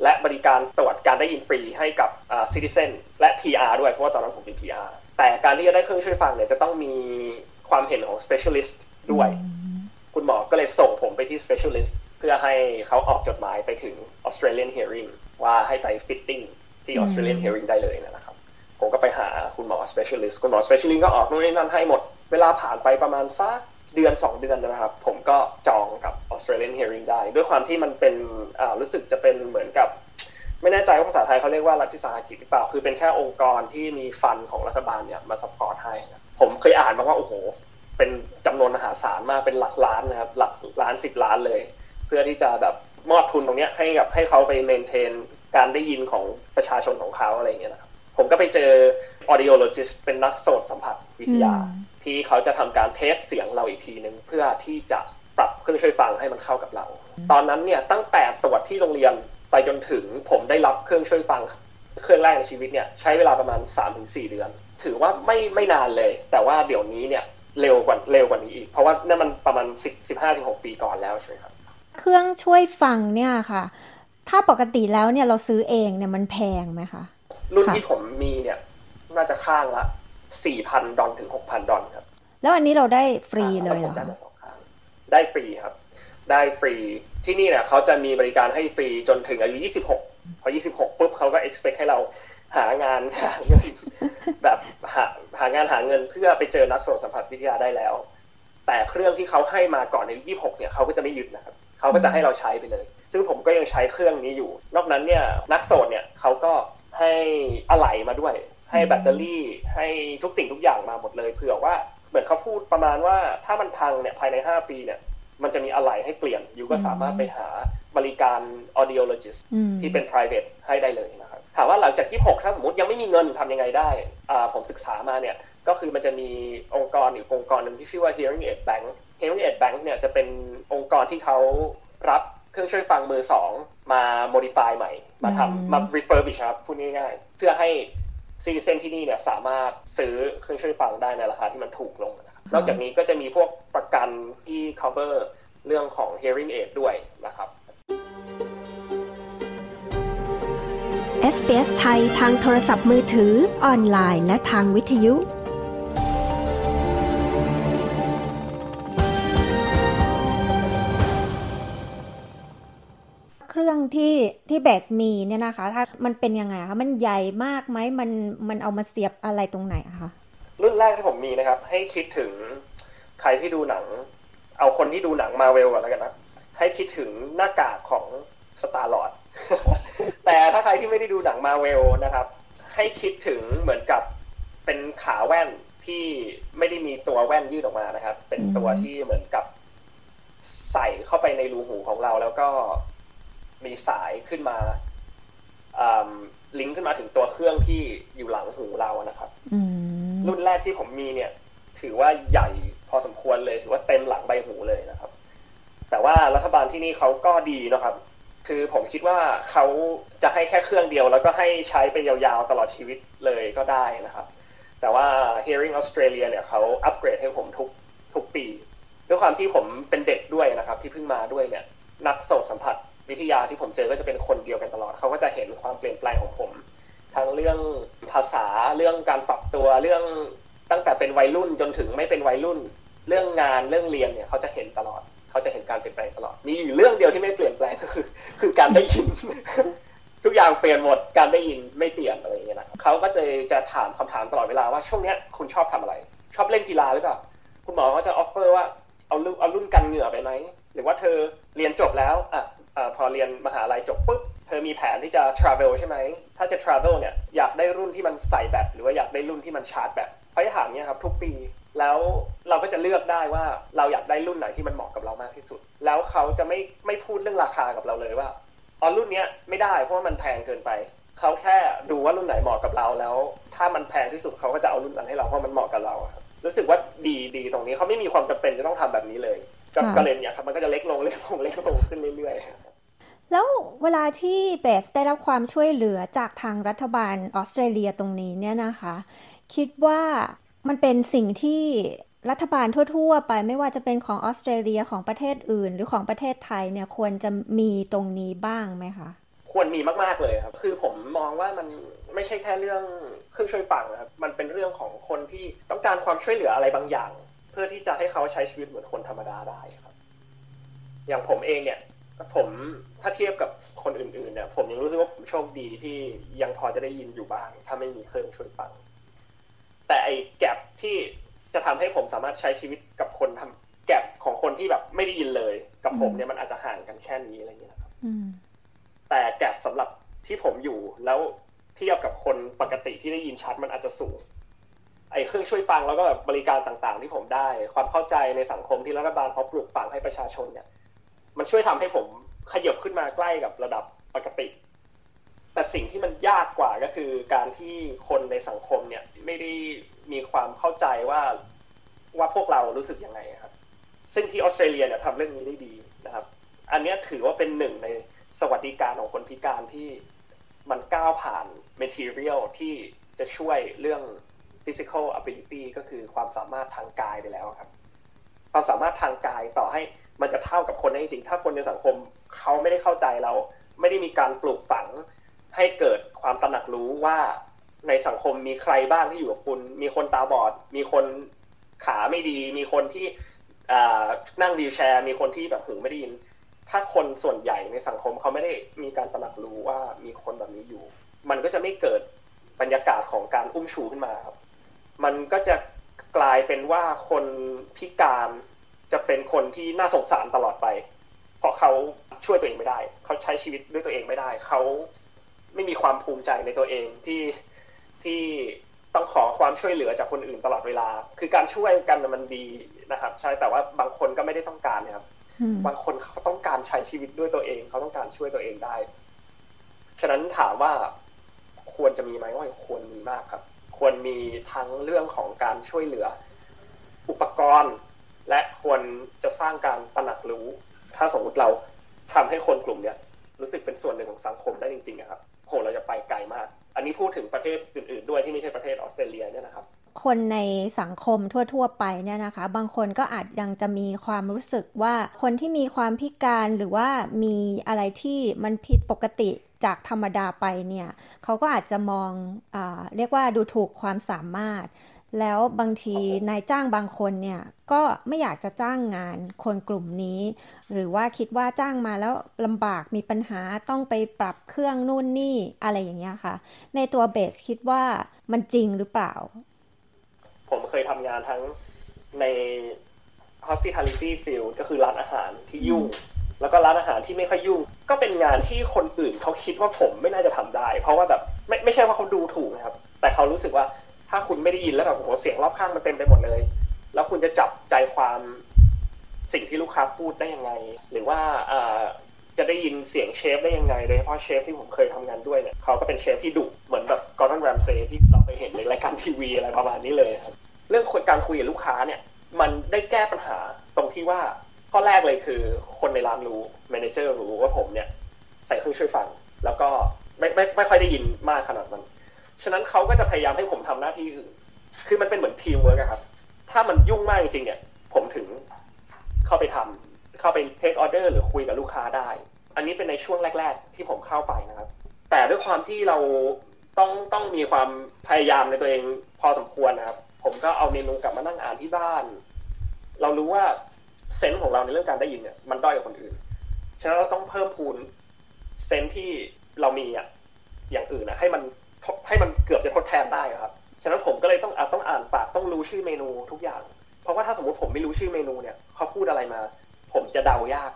และบริการตรวจการได้ยินฟรีให้กับอ่า citizen และ PR ด้วยเพราะว่าตอนนั้นผมเป็น PR แต่การที่จะได้เครื่องช่วยฟังเนี่ยจะต้องมีความเห็นของ specialist ด้วย คุณหมอก็เลยส่งผมไปที่ specialist เพื่อให้เขาออกจดหมายไปถึง Australian Hearing ว่าให้ไป fitting ที่ Australian Hearing ได้เลยนะครับ ผมก็ไปหาคุณหมอ specialist คุณหมอ specialist ก็ออกนู่นนี่นั่นให้หมด เวลาผ่านไปประมาณสัก เดือนสองเดือนนะครับ ผมก็จองกับ Australian Hearing ได้ ด้วยความที่มันเป็นรู้สึกจะเป็นเหมือนกับ ไม่แน่ใจว่าภาษาไทยเขาเรียกว่ารัฐวิสาหกิจหรือเปล่า คือเป็นแค่องค์กรที่มี fund ของรัฐบาลเนี่ยมา support ให้ผมเคยอ่านมาว่า โอ้โห เป็นจำนวนมหาศาลมากเป็นหลักล้านนะครับ หลักล้านสิบล้านเลย เพื่อที่จะแบบมอบทุนตรงนี้ให้กับให้เขาไป maintain การได้ยินของประชาชนของเขาอะไรเงี้ยนะครับผมก็ไปเจอ audiologist เป็นนักโสตสัมผัสวิทยา ที่เขาจะทำการ test เสียงเราอีกทีหนึ่งเพื่อที่จะปรับเครื่องช่วยฟังให้มันเข้ากับเรา ตอนนั้นเนี่ยตั้งแต่ตรวจที่โรงเรียนไปจนถึงผมได้รับเครื่องช่วยฟังเครื่องแรกในชีวิตเนี่ยใช้เวลาประมาณ 3-4 เดือน ถือว่าไม่ไม่นานเลย แต่ว่าเดี๋ยวนี้เนี่ยเร็วกว่าเร็วกว่านี้อีก เพราะว่านั่นมันประมาณ10 15-16 ปีก่อนแล้วใช่ไหมครับเครื่องช่วยฟังเนี่ยค่ะ ถ้าปกติแล้วเนี่ยเราซื้อเองเนี่ยมันแพงไหมคะรุ่นที่ผมมีเนี่ยน่าจะข้างละ 4,000ดอลถึง6,000ดอลครับ แล้วอันนี้เราได้ฟรีเลยเหรอได้สองข้างได้ฟรีครับ ได้ฟรีที่นี่เนี่ยเขาจะมีบริการให้ฟรีจนถึงอายุ26พอ26ปุ๊บเขาก็ expect ให้เราหางานหาเงินแบบหาหางานหาเงินเพื่อไปเจอนักโสตสัมผัสวิทยาได้แล้ว แต่เครื่องที่เขาให้มาก่อนในอายุ26เนี่ยเขาก็จะไม่ยึดนะครับเขาก็จะให้เราใช้ไปเลย ซึ่งผมก็ยังใช้เครื่องนี้อยู่ นอกนั้นเนี่ยนักโสตเนี่ยเขาก็ให้อะไหล่มาด้วย ให้แบตเตอรี่ให้ทุกสิ่งทุกอย่างมาหมดเลยเผื่อว่าเหมือนเขาพูดประมาณว่าถ้ามันพังเนี่ยภายใน 5 ปีเนี่ยมันจะมีอะไหล่ให้เปลี่ยนอยู่ก็สามารถไปหาบริการ audiologist ที่เป็น private ให้ได้เลยนะครับ ถามว่าหลังจากที่6ถ้าสมมติยังไม่มีเงินทำยังไงได้อ่าผมศึกษามาเนี่ย ก็คือมันจะมีองค์กรอีกองค์กรหนึ่งที่ชื่อว่า Hearing Aid Bank Hearing Aid Bank เนี่ยจะเป็นองค์กรที่เขารับเครื่องช่วยฟังมือสองมา modify ใหม่ มาทำมา refurbish ครับพูดง่ายๆ เพื่อให้ ซีเซนที่นี่เนี่ยสามารถซื้อเครื่องช่วยฟังได้ในราคาที่มันถูกลงนะครับนอกจากนี้ก็จะมีพวกประกันที่ cover เรื่องของ hearing aid ด้วยนะครับ SBS ไทยทางโทรศัพท์มือถือ ออนไลน์ และทางวิทยุ รื่องที่ที่เบสมีเนี่ยนะคะ ถ้ามันเป็นยังไงคะมันใหญ่มากไหมมันมันเอามาเสียบอะไรตรงไหนอะคะรุ่นแรกที่ผมมีนะครับ ให้คิดถึงใครที่ดูหนัง เอาคนที่ดูหนังมาเวลก่อนแล้วกันนะให้คิดถึงหน้ากากของสตาร์ลอดแต่ถ้าใครที่ไม่ได้ดูหนังมาเวลนะครับ ให้คิดถึงเหมือนกับเป็นขาแว่นที่ไม่ได้มีตัวแว่นยืดออกมานะครับ เป็นตัวที่เหมือนกับใส่เข้าไปในรูหูของเราแล้วก็ มีสายขึ้นมาลิงก์ขึ้นมาถึงตัวเครื่องที่อยู่หลังหูเรานะครับรุ่นแรกที่ผมมีเนี่ย ถือว่าใหญ่พอสมควรเลย ถือว่าเต็มหลังใบหูเลยนะครับ แต่ว่ารัฐบาลที่นี่เขาก็ดีนะครับ คือผมคิดว่าเขาจะให้แค่เครื่องเดียว แล้วก็ให้ใช้ไปยาวๆตลอดชีวิตเลยก็ได้นะครับ แต่ว่า Hearing Australia เนี่ยเขาอัปเกรดให้ผมทุกทุกปี ด้วยความที่ผมเป็นเด็กด้วยนะครับ ที่เพิ่งมาด้วยเนี่ย นักโสตสัมผัส วิทยาที่ผมเจอก็จะเป็นคนเดียวกันตลอด เขาก็จะเห็นความเปลี่ยนแปลงของผม ทั้งเรื่องภาษาเรื่องการปรับตัวเรื่องตั้งแต่เป็นวัยรุ่นจนถึงไม่เป็นวัยรุ่น เรื่องงานเรื่องเรียนเนี่ยเขาจะเห็นตลอด เขาจะเห็นการเปลี่ยนแปลงตลอด มีอยู่เรื่องเดียวที่ไม่เปลี่ยนแปลงก็คือ คือการได้ยิน ทุกอย่างเปลี่ยนหมดการได้ยินไม่เปลี่ยนอะไรอย่างเงี้ยนะเขาก็จะจะถามคำถามตลอดเวลาว่าช่วงเนี้ยคุณชอบทำอะไร ชอบเล่นกีฬาหรือเปล่าคุณหมอเขาจะออฟเฟอร์ว่าเอารุ่นเอารุ่นกันเหงื่อไปไหมหรือว่าเธอเรียนจบแล้วอะ พอเรียนมหาลัยจบปุ๊บเธอมีแผนที่จะ travel ใช่ไหม ถ้าจะ travel เนี่ยอยากได้รุ่นที่มันใส่แบตหรือว่าอยากได้รุ่นที่มันชาร์จแบตเขาจะถามเนี่ยครับทุกปี แล้วเราก็จะเลือกได้ว่าเราอยากได้รุ่นไหนที่มันเหมาะกับเรามากที่สุด แล้วเขาจะไม่ไม่พูดเรื่องราคากับเราเลยว่าอ๋อรุ่นเนี้ยไม่ได้เพราะว่ามันแพงเกินไป เขาแค่ดูว่ารุ่นไหนเหมาะกับเราแล้ว ถ้ามันแพงที่สุดเขาก็จะเอารุ่นนั้นให้เราเพราะมันเหมาะกับเราครับรู้สึกว่าดีดีตรงนี้เขาไม่มีความจำเป็นจะต้องทำแบบนี้เลย ก็เลยเนี่ยครับมันก็จะเล็กลงเล็กลงเล็กลงขึ้นเรื่อยๆ แล้วเวลาที่เบสได้รับความช่วยเหลือจากทางรัฐบาลออสเตรเลียตรงนี้เนี่ยนะคะ คิดว่ามันเป็นสิ่งที่รัฐบาลทั่ว ๆ ไปไม่ว่าจะเป็นของออสเตรเลียของประเทศอื่น หรือของประเทศไทยเนี่ยควรจะมีตรงนี้บ้างไหมคะควรมีมากๆเลยครับ คือผมมองว่ามันไม่ใช่แค่เรื่องเครื่องช่วยฟังครับ มันเป็นเรื่องของคนที่ต้องการความช่วยเหลืออะไรบางอย่าง เพื่อที่จะให้เขาใช้ชีวิตเหมือนคนธรรมดาได้ครับ อย่างผมเองเนี่ย ผมถ้าเทียบกับคนอื่นๆเนี่ย ผมยังรู้สึกว่าผมโชคดีที่ยังพอจะได้ยินอยู่บ้าง ถ้าไม่มีเครื่องช่วยฟัง แต่ไอ้แกลบที่จะทำให้ผมสามารถใช้ชีวิตกับคนทำแกลบของคนที่แบบไม่ได้ยินเลย กับผมเนี่ยมันอาจจะห่างกันแค่นี้อะไรอย่างเงี้ยครับแต่แกลบสำหรับที่ผมอยู่แล้วเทียบกับคนปกติที่ได้ยินชัดมันอาจจะสูง ไอ้เครื่องช่วยฟังแล้วก็แบบบริการต่างๆ ที่ผมได้ ความเข้าใจในสังคมที่รัฐบาลเขาปลูกฝังให้ประชาชนเนี่ย มันช่วยทำให้ผมขยับขึ้นมาใกล้กับระดับปกติ แต่สิ่งที่มันยากกว่าก็คือการที่คนในสังคมเนี่ยไม่ได้มีความเข้าใจว่าว่าพวกเรารู้สึกยังไงครับ ซึ่งที่ออสเตรเลียเนี่ยทำเรื่องนี้ได้ดีนะครับ อันนี้ถือว่าเป็นหนึ่งในสวัสดิการของคนพิการที่มันก้าวผ่าน material ที่จะช่วยเรื่อง physical ability ก็คือความสามารถทางกายไปแล้วครับ ความสามารถทางกายต่อให้มันจะเท่ากับคนได้จริง ถ้าคนในสังคมเขาไม่ได้เข้าใจเรา ไม่ได้มีการปลูกฝังให้เกิดความตระหนักรู้ว่าในสังคมมีใครบ้างที่อยู่กับคุณ มีคนตาบอด มีคนขาไม่ดี มีคนที่นั่งวีแชร์ มีคนที่แบบหูไม่ได้ยิน ถ้าคนส่วนใหญ่ในสังคมเขาไม่ได้มีการตระหนักรู้ว่ามีคนแบบนี้อยู่ มันก็จะไม่เกิดบรรยากาศของการอุ้มชูขึ้นมาครับ มันก็จะกลายเป็นว่าคนพิการจะเป็นคนที่น่าสงสารตลอดไป เพราะเขาช่วยตัวเองไม่ได้ เขาใช้ชีวิตด้วยตัวเองไม่ได้ เขาไม่มีความภูมิใจในตัวเองที่ที่ต้องขอความช่วยเหลือจากคนอื่นตลอดเวลา คือการช่วยกันมันดีนะครับ ใช่แต่ว่าบางคนก็ไม่ได้ต้องการนะครับ บางคนเขาต้องการใช้ชีวิตด้วยตัวเอง เขาต้องการช่วยตัวเองได้ ฉะนั้นถามว่าควรจะมีไหมว่าควรมีมากครับ ควรมีทั้งเรื่องของการช่วยเหลือ อุปกรณ์ และควรจะสร้างการตระหนักรู้ ถ้าสมมติเราทำให้คนกลุ่มเนี้ยรู้สึกเป็นส่วนหนึ่งของสังคมได้จริงๆครับโหเราจะไปไกลมาก อันนี้พูดถึงประเทศอื่น ๆ ด้วยที่ไม่ใช่ประเทศออสเตรเลียเนี่ยนะครับคนในสังคมทั่ว ๆ ไปเนี่ยนะคะ บางคนก็อาจยังจะมีความรู้สึกว่าคนที่มีความพิการหรือว่ามีอะไรที่มันผิดปกติ จากธรรมดาไปเนี่ยเขาก็อาจจะมองอเรียกว่าดูถูกความสามารถ แล้วบางทีนายจ้างบางคนเนี่ยก็ไม่อยากจะจ้างงานคนกลุ่มนี้ หรือว่าคิดว่าจ้างมาแล้วลำบากมีปัญหาต้องไปปรับเครื่องนู่นนี่อะไรอย่างเงี้ยค่ะ ในตัวเบสคิดว่ามันจริงหรือเปล่า ผมเคยทำงานทั้งใน hospitality field ก็คือร้านอาหารที่ยุ่ง แล้วก็ร้านอาหารที่ไม่ค่อยยุ่ง ก็เป็นงานที่คนอื่นเขาคิดว่าผมไม่น่าจะทำได้ เพราะว่าแบบไม่ไม่ใช่ว่าเขาดูถูกนะครับ แต่เขารู้สึกว่าถ้าคุณไม่ได้ยินแล้วแบบโอ้โหเสียงรอบข้างมันเต็มไปหมดเลย แล้วคุณจะจับใจความสิ่งที่ลูกค้าพูดได้ยังไง หรือว่าจะได้ยินเสียงเชฟได้ยังไง โดยเฉพาะเชฟที่ผมเคยทำงานด้วยเนี่ยเขาก็เป็นเชฟที่ดุเหมือนแบบกอร์ดอนแรมเซ่ที่เราไปเห็นในรายการทีวีอะไรประมาณนี้เลยครับเรื่องการคุยกับลูกค้าเนี่ย มันได้แก้ปัญหาตรงที่ว่าข้อแรกเลยคือคนในร้านรู้ manager รู้ว่าผมเนี่ยใส่เครื่องช่วยฟัง แล้วก็ไม่ไม่ไม่ค่อยได้ยินมากขนาดนั้นฉะนั้นเขาก็จะพยายามให้ผมทำหน้าที่อื่นคือมันเป็นเหมือนทีมเวิร์กครับ ถ้ามันยุ่งมากจริงๆเนี่ย ผมถึงเข้าไปทำเข้าไป take order หรือคุยกับลูกค้าได้ อันนี้เป็นในช่วงแรก ๆ ที่ผมเข้าไปนะครับ แต่ด้วยความที่เราต้องต้องมีความพยายามในตัวเองพอสมควรนะครับ ผมก็เอาเมนูกลับมานั่งอ่านที่บ้าน เรารู้ว่าเซนส์ของเราในเรื่องการได้ยินเนี่ยมันด้อยกว่าคนอื่น ฉะนั้นเราต้องเพิ่มพูนเซนที่เรามีอะอย่างอื่นนะให้มันให้มันเกือบจะทดแทนได้ครับ ฉะนั้นผมก็เลยต้องอาต้องอ่านปากต้องรู้ชื่อเมนูทุกอย่าง เพราะว่าถ้าสมมติผมไม่รู้ชื่อเมนูเนี่ยเขาพูดอะไรมา ผมจะเดายาก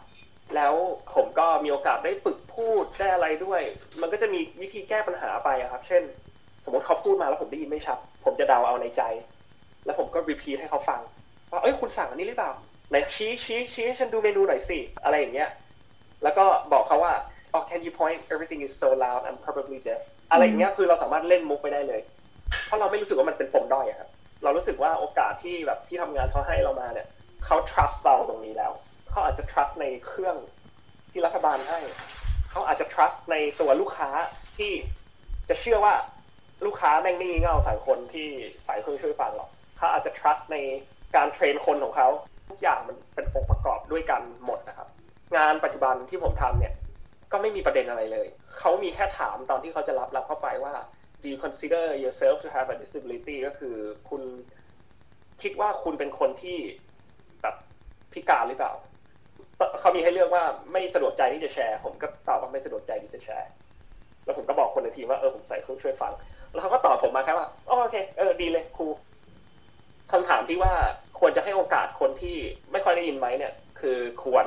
แล้วผมก็มีโอกาสได้ฝึกพูดได้อะไรด้วย มันก็จะมีวิธีแก้ปัญหาไปครับ เช่น สมมติเขาพูดมาแล้วผมได้ยินไม่ชัด ผมจะเดาเอาในใจ แล้วผมก็รีพีทให้เขาฟังว่าเอ้ยคุณสั่งอันนี้หรือเปล่าไหนชี้ชี้ชี้ให้ฉันดูเมนูหน่อยสิอะไรอย่างเงี้ย แล้วก็บอกเขาว่า oh can you point everything is so loud I'm probably deaf อะไรอย่างเงี้ยคือเราสามารถเล่นมุกไปได้เลย เพราะเราไม่รู้สึกว่ามันเป็นปมด้อยครับเรารู้สึกว่าโอกาสที่แบบที่ทำงานเขาให้เรามาเนี่ยเขา trust เราตรงนี้แล้วเขาอาจจะ trust ในเครื่องที่รัฐบาลให้เขาอาจจะ trust ในตัวลูกค้าที่จะเชื่อว่าลูกค้าแม่งไม่งี่เง่าสายคนที่ใส่เครื่องช่วยฟังหรอกเขาอาจจะ trust ในการเทรนคนของเขาทุกอย่างมันเป็นองค์ประกอบด้วยกันหมดนะครับ งานปัจจุบันที่ผมทำเนี่ย ก็ไม่มีประเด็นอะไรเลย เขามีแค่ถามตอนที่เขาจะรับเราเข้าไปว่า do you consider yourself to have a disability ก็คือคุณคิดว่าคุณเป็นคนที่แบบพิการหรือเปล่า เขามีให้เลือกว่าไม่สะดวกใจที่จะแชร์ ผมก็ตอบว่าไม่สะดวกใจที่จะแชร์ แล้วผมก็บอกคนในทีมว่าเออผมใส่เครื่องช่วยฟัง แล้วเขาก็ตอบผมมาแค่ว่าโอเคเออดีเลยครูคำถามที่ว่าควรจะให้โอกาสคนที่ไม่ค่อยได้ยินไหมเนี่ย คือควร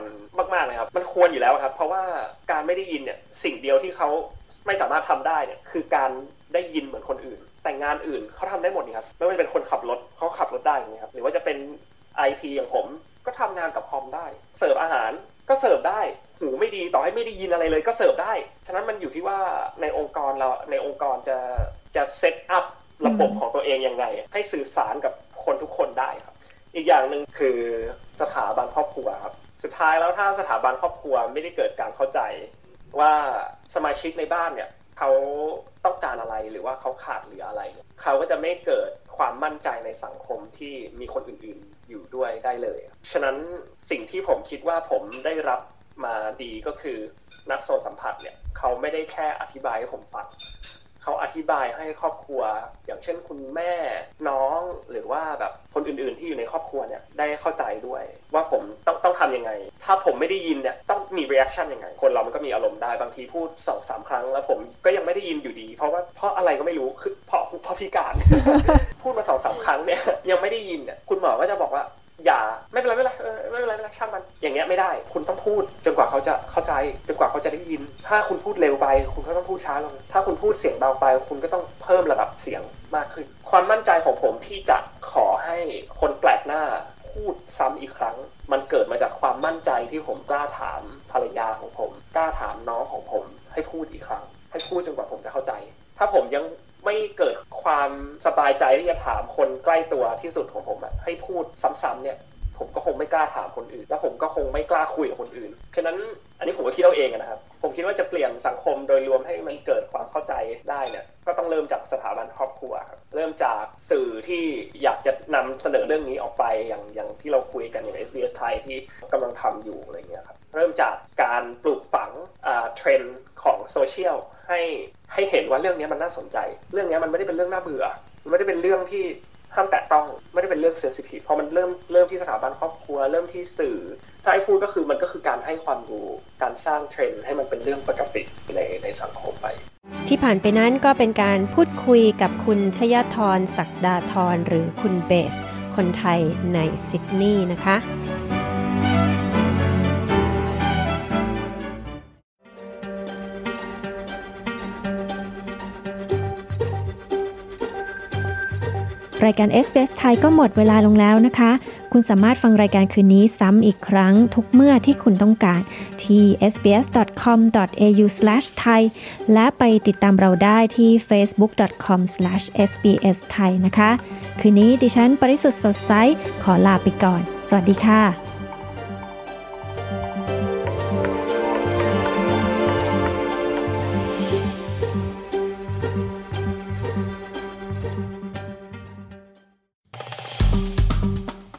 มากๆเลยครับ มันควรอยู่แล้วครับ เพราะว่าการไม่ได้ยินเนี่ยสิ่งเดียวที่เขาไม่สามารถทำได้เนี่ยคือการได้ยินเหมือนคนอื่น แต่งานอื่นเขาทำได้หมดนี่ครับไม่ว่าจะเป็นคนขับรถเขาขับรถได้อย่างนี้ครับหรือว่าจะเป็นไอทีอย่างผมก็ทำงานกับคอมได้ เสิร์ฟอาหารก็เสิร์ฟได้หูไม่ดีต่อให้ไม่ได้ยินอะไรเลยก็เสิร์ฟได้ ฉะนั้นมันอยู่ที่ว่าในองค์กรเราในองค์กรจะจะเซตอัพระบบของตัวเองยังไง ให้สื่อสารกับคนทุกคนได้ครับ อีกอย่างหนึ่งคือสถาบันครอบครัวครับสุดท้ายแล้วถ้าสถาบันครอบครัวไม่ได้เกิดการเข้าใจว่าสมาชิกในบ้านเนี่ยเขาต้องการอะไรหรือว่าเขาขาดเหลืออะไร เขาก็จะไม่เกิดความมั่นใจในสังคมที่มีคนอื่นๆอยู่ด้วยได้เลย ฉะนั้นสิ่งที่ผมคิดว่าผมได้รับมาดีก็คือนักโซสัมผัสเนี่ยเขาไม่ได้แค่อธิบายให้ผมฟัง เขาอธิบายให้ครอบครัว อย่างเช่นคุณแม่น้องหรือว่าแบบคนอื่นๆที่อยู่ในครอบครัวเนี่ยได้เข้าใจด้วย ว่าผมต้องต้องทำยังไง ถ้าผมไม่ได้ยินเนี่ยต้องมี reaction ยังไง คนเรามันก็มีอารมณ์ได้บางทีพูดสองสามครั้งแล้วผมก็ยังไม่ได้ยินอยู่ดี เพราะว่าเพราะอะไรก็ไม่รู้คือเพราะเพราะพิการ พูดมาสองสามครั้งเนี่ยยังไม่ได้ยินเนี่ยคุณหมอก็จะบอกว่า อย่าไม่เป็นไรไม่เป็นไรไม่เป็นไรไม่เป็นไรช่างมัน อย่างเงี้ยไม่ได้ คุณต้องพูดจนกว่าเขาจะเข้าใจจนกว่าเขาจะได้ยิน ถ้าคุณพูดเร็วไป คุณก็ต้องพูดช้าลง ถ้าคุณพูดเสียงเบาไป คุณก็ต้องเพิ่มระดับเสียงมากขึ้น ความมั่นใจของผมที่จะขอให้คนแปลกหน้าพูดซ้ำอีกครั้ง มันเกิดมาจากความมั่นใจที่ผมกล้าถามภรรยาของผม กล้าถามน้องของผม ให้พูดอีกครั้ง ให้พูดจนกว่าผมจะเข้าใจ ถ้าผมยัง ไม่เกิดความสบายใจที่จะถามคนใกล้ตัวที่สุดของผมอะให้พูดซ้ำๆเนี่ย ผมก็คงไม่กล้าถามคนอื่น แล้วผมก็คงไม่กล้าคุยกับคนอื่นฉะนั้นอันนี้ผมก็คิดเอาเองนะครับ ผมคิดว่าจะเปลี่ยนสังคมโดยรวมให้มันเกิดความเข้าใจได้เนี่ยก็ต้องเริ่มจากสถาบันครอบครัวครับเริ่มจากสื่อที่อยากจะนำเสนอเรื่องนี้ออกไปอย่างอย่างที่เราคุยกันอย่าง SBS ไทยที่กำลังทำอยู่อะไรเงี้ยครับเริ่มจากการปลูกฝังเทรนด์ของโซเชียล ให้ให้เห็นว่าเรื่องนี้มันน่าสนใจ เรื่องนี้มันไม่ได้เป็นเรื่องน่าเบื่อ มันไม่ได้เป็นเรื่องที่ห้ามแตะต้องไม่ได้เป็นเรื่องเซนซิทีฟพอมันเริ่มเริ่มที่สถาบันครอบครัว เริ่มที่สื่อถ้าให้พูดก็คือมันก็คือการให้ความรู้การสร้างเทรนด์ให้มันเป็นเรื่องปกติในในสังคมไป ที่ผ่านไปนั้นก็เป็นการพูดคุยกับคุณชยธรศักดาธรหรือคุณเบส คนไทยในซิดนีย์นะคะ รายการ SBS ไทยก็หมดเวลาลงแล้วนะคะ คุณสามารถฟังรายการคืนนี้ซ้ำอีกครั้งทุกเมื่อที่คุณต้องการที่ sbs.com.au/thai และไปติดตามเราได้ที่ facebook.com/sbsthai นะคะ คืนนี้ดิฉันปริสุทธ์สดใสขอลาไปก่อน สวัสดีค่ะ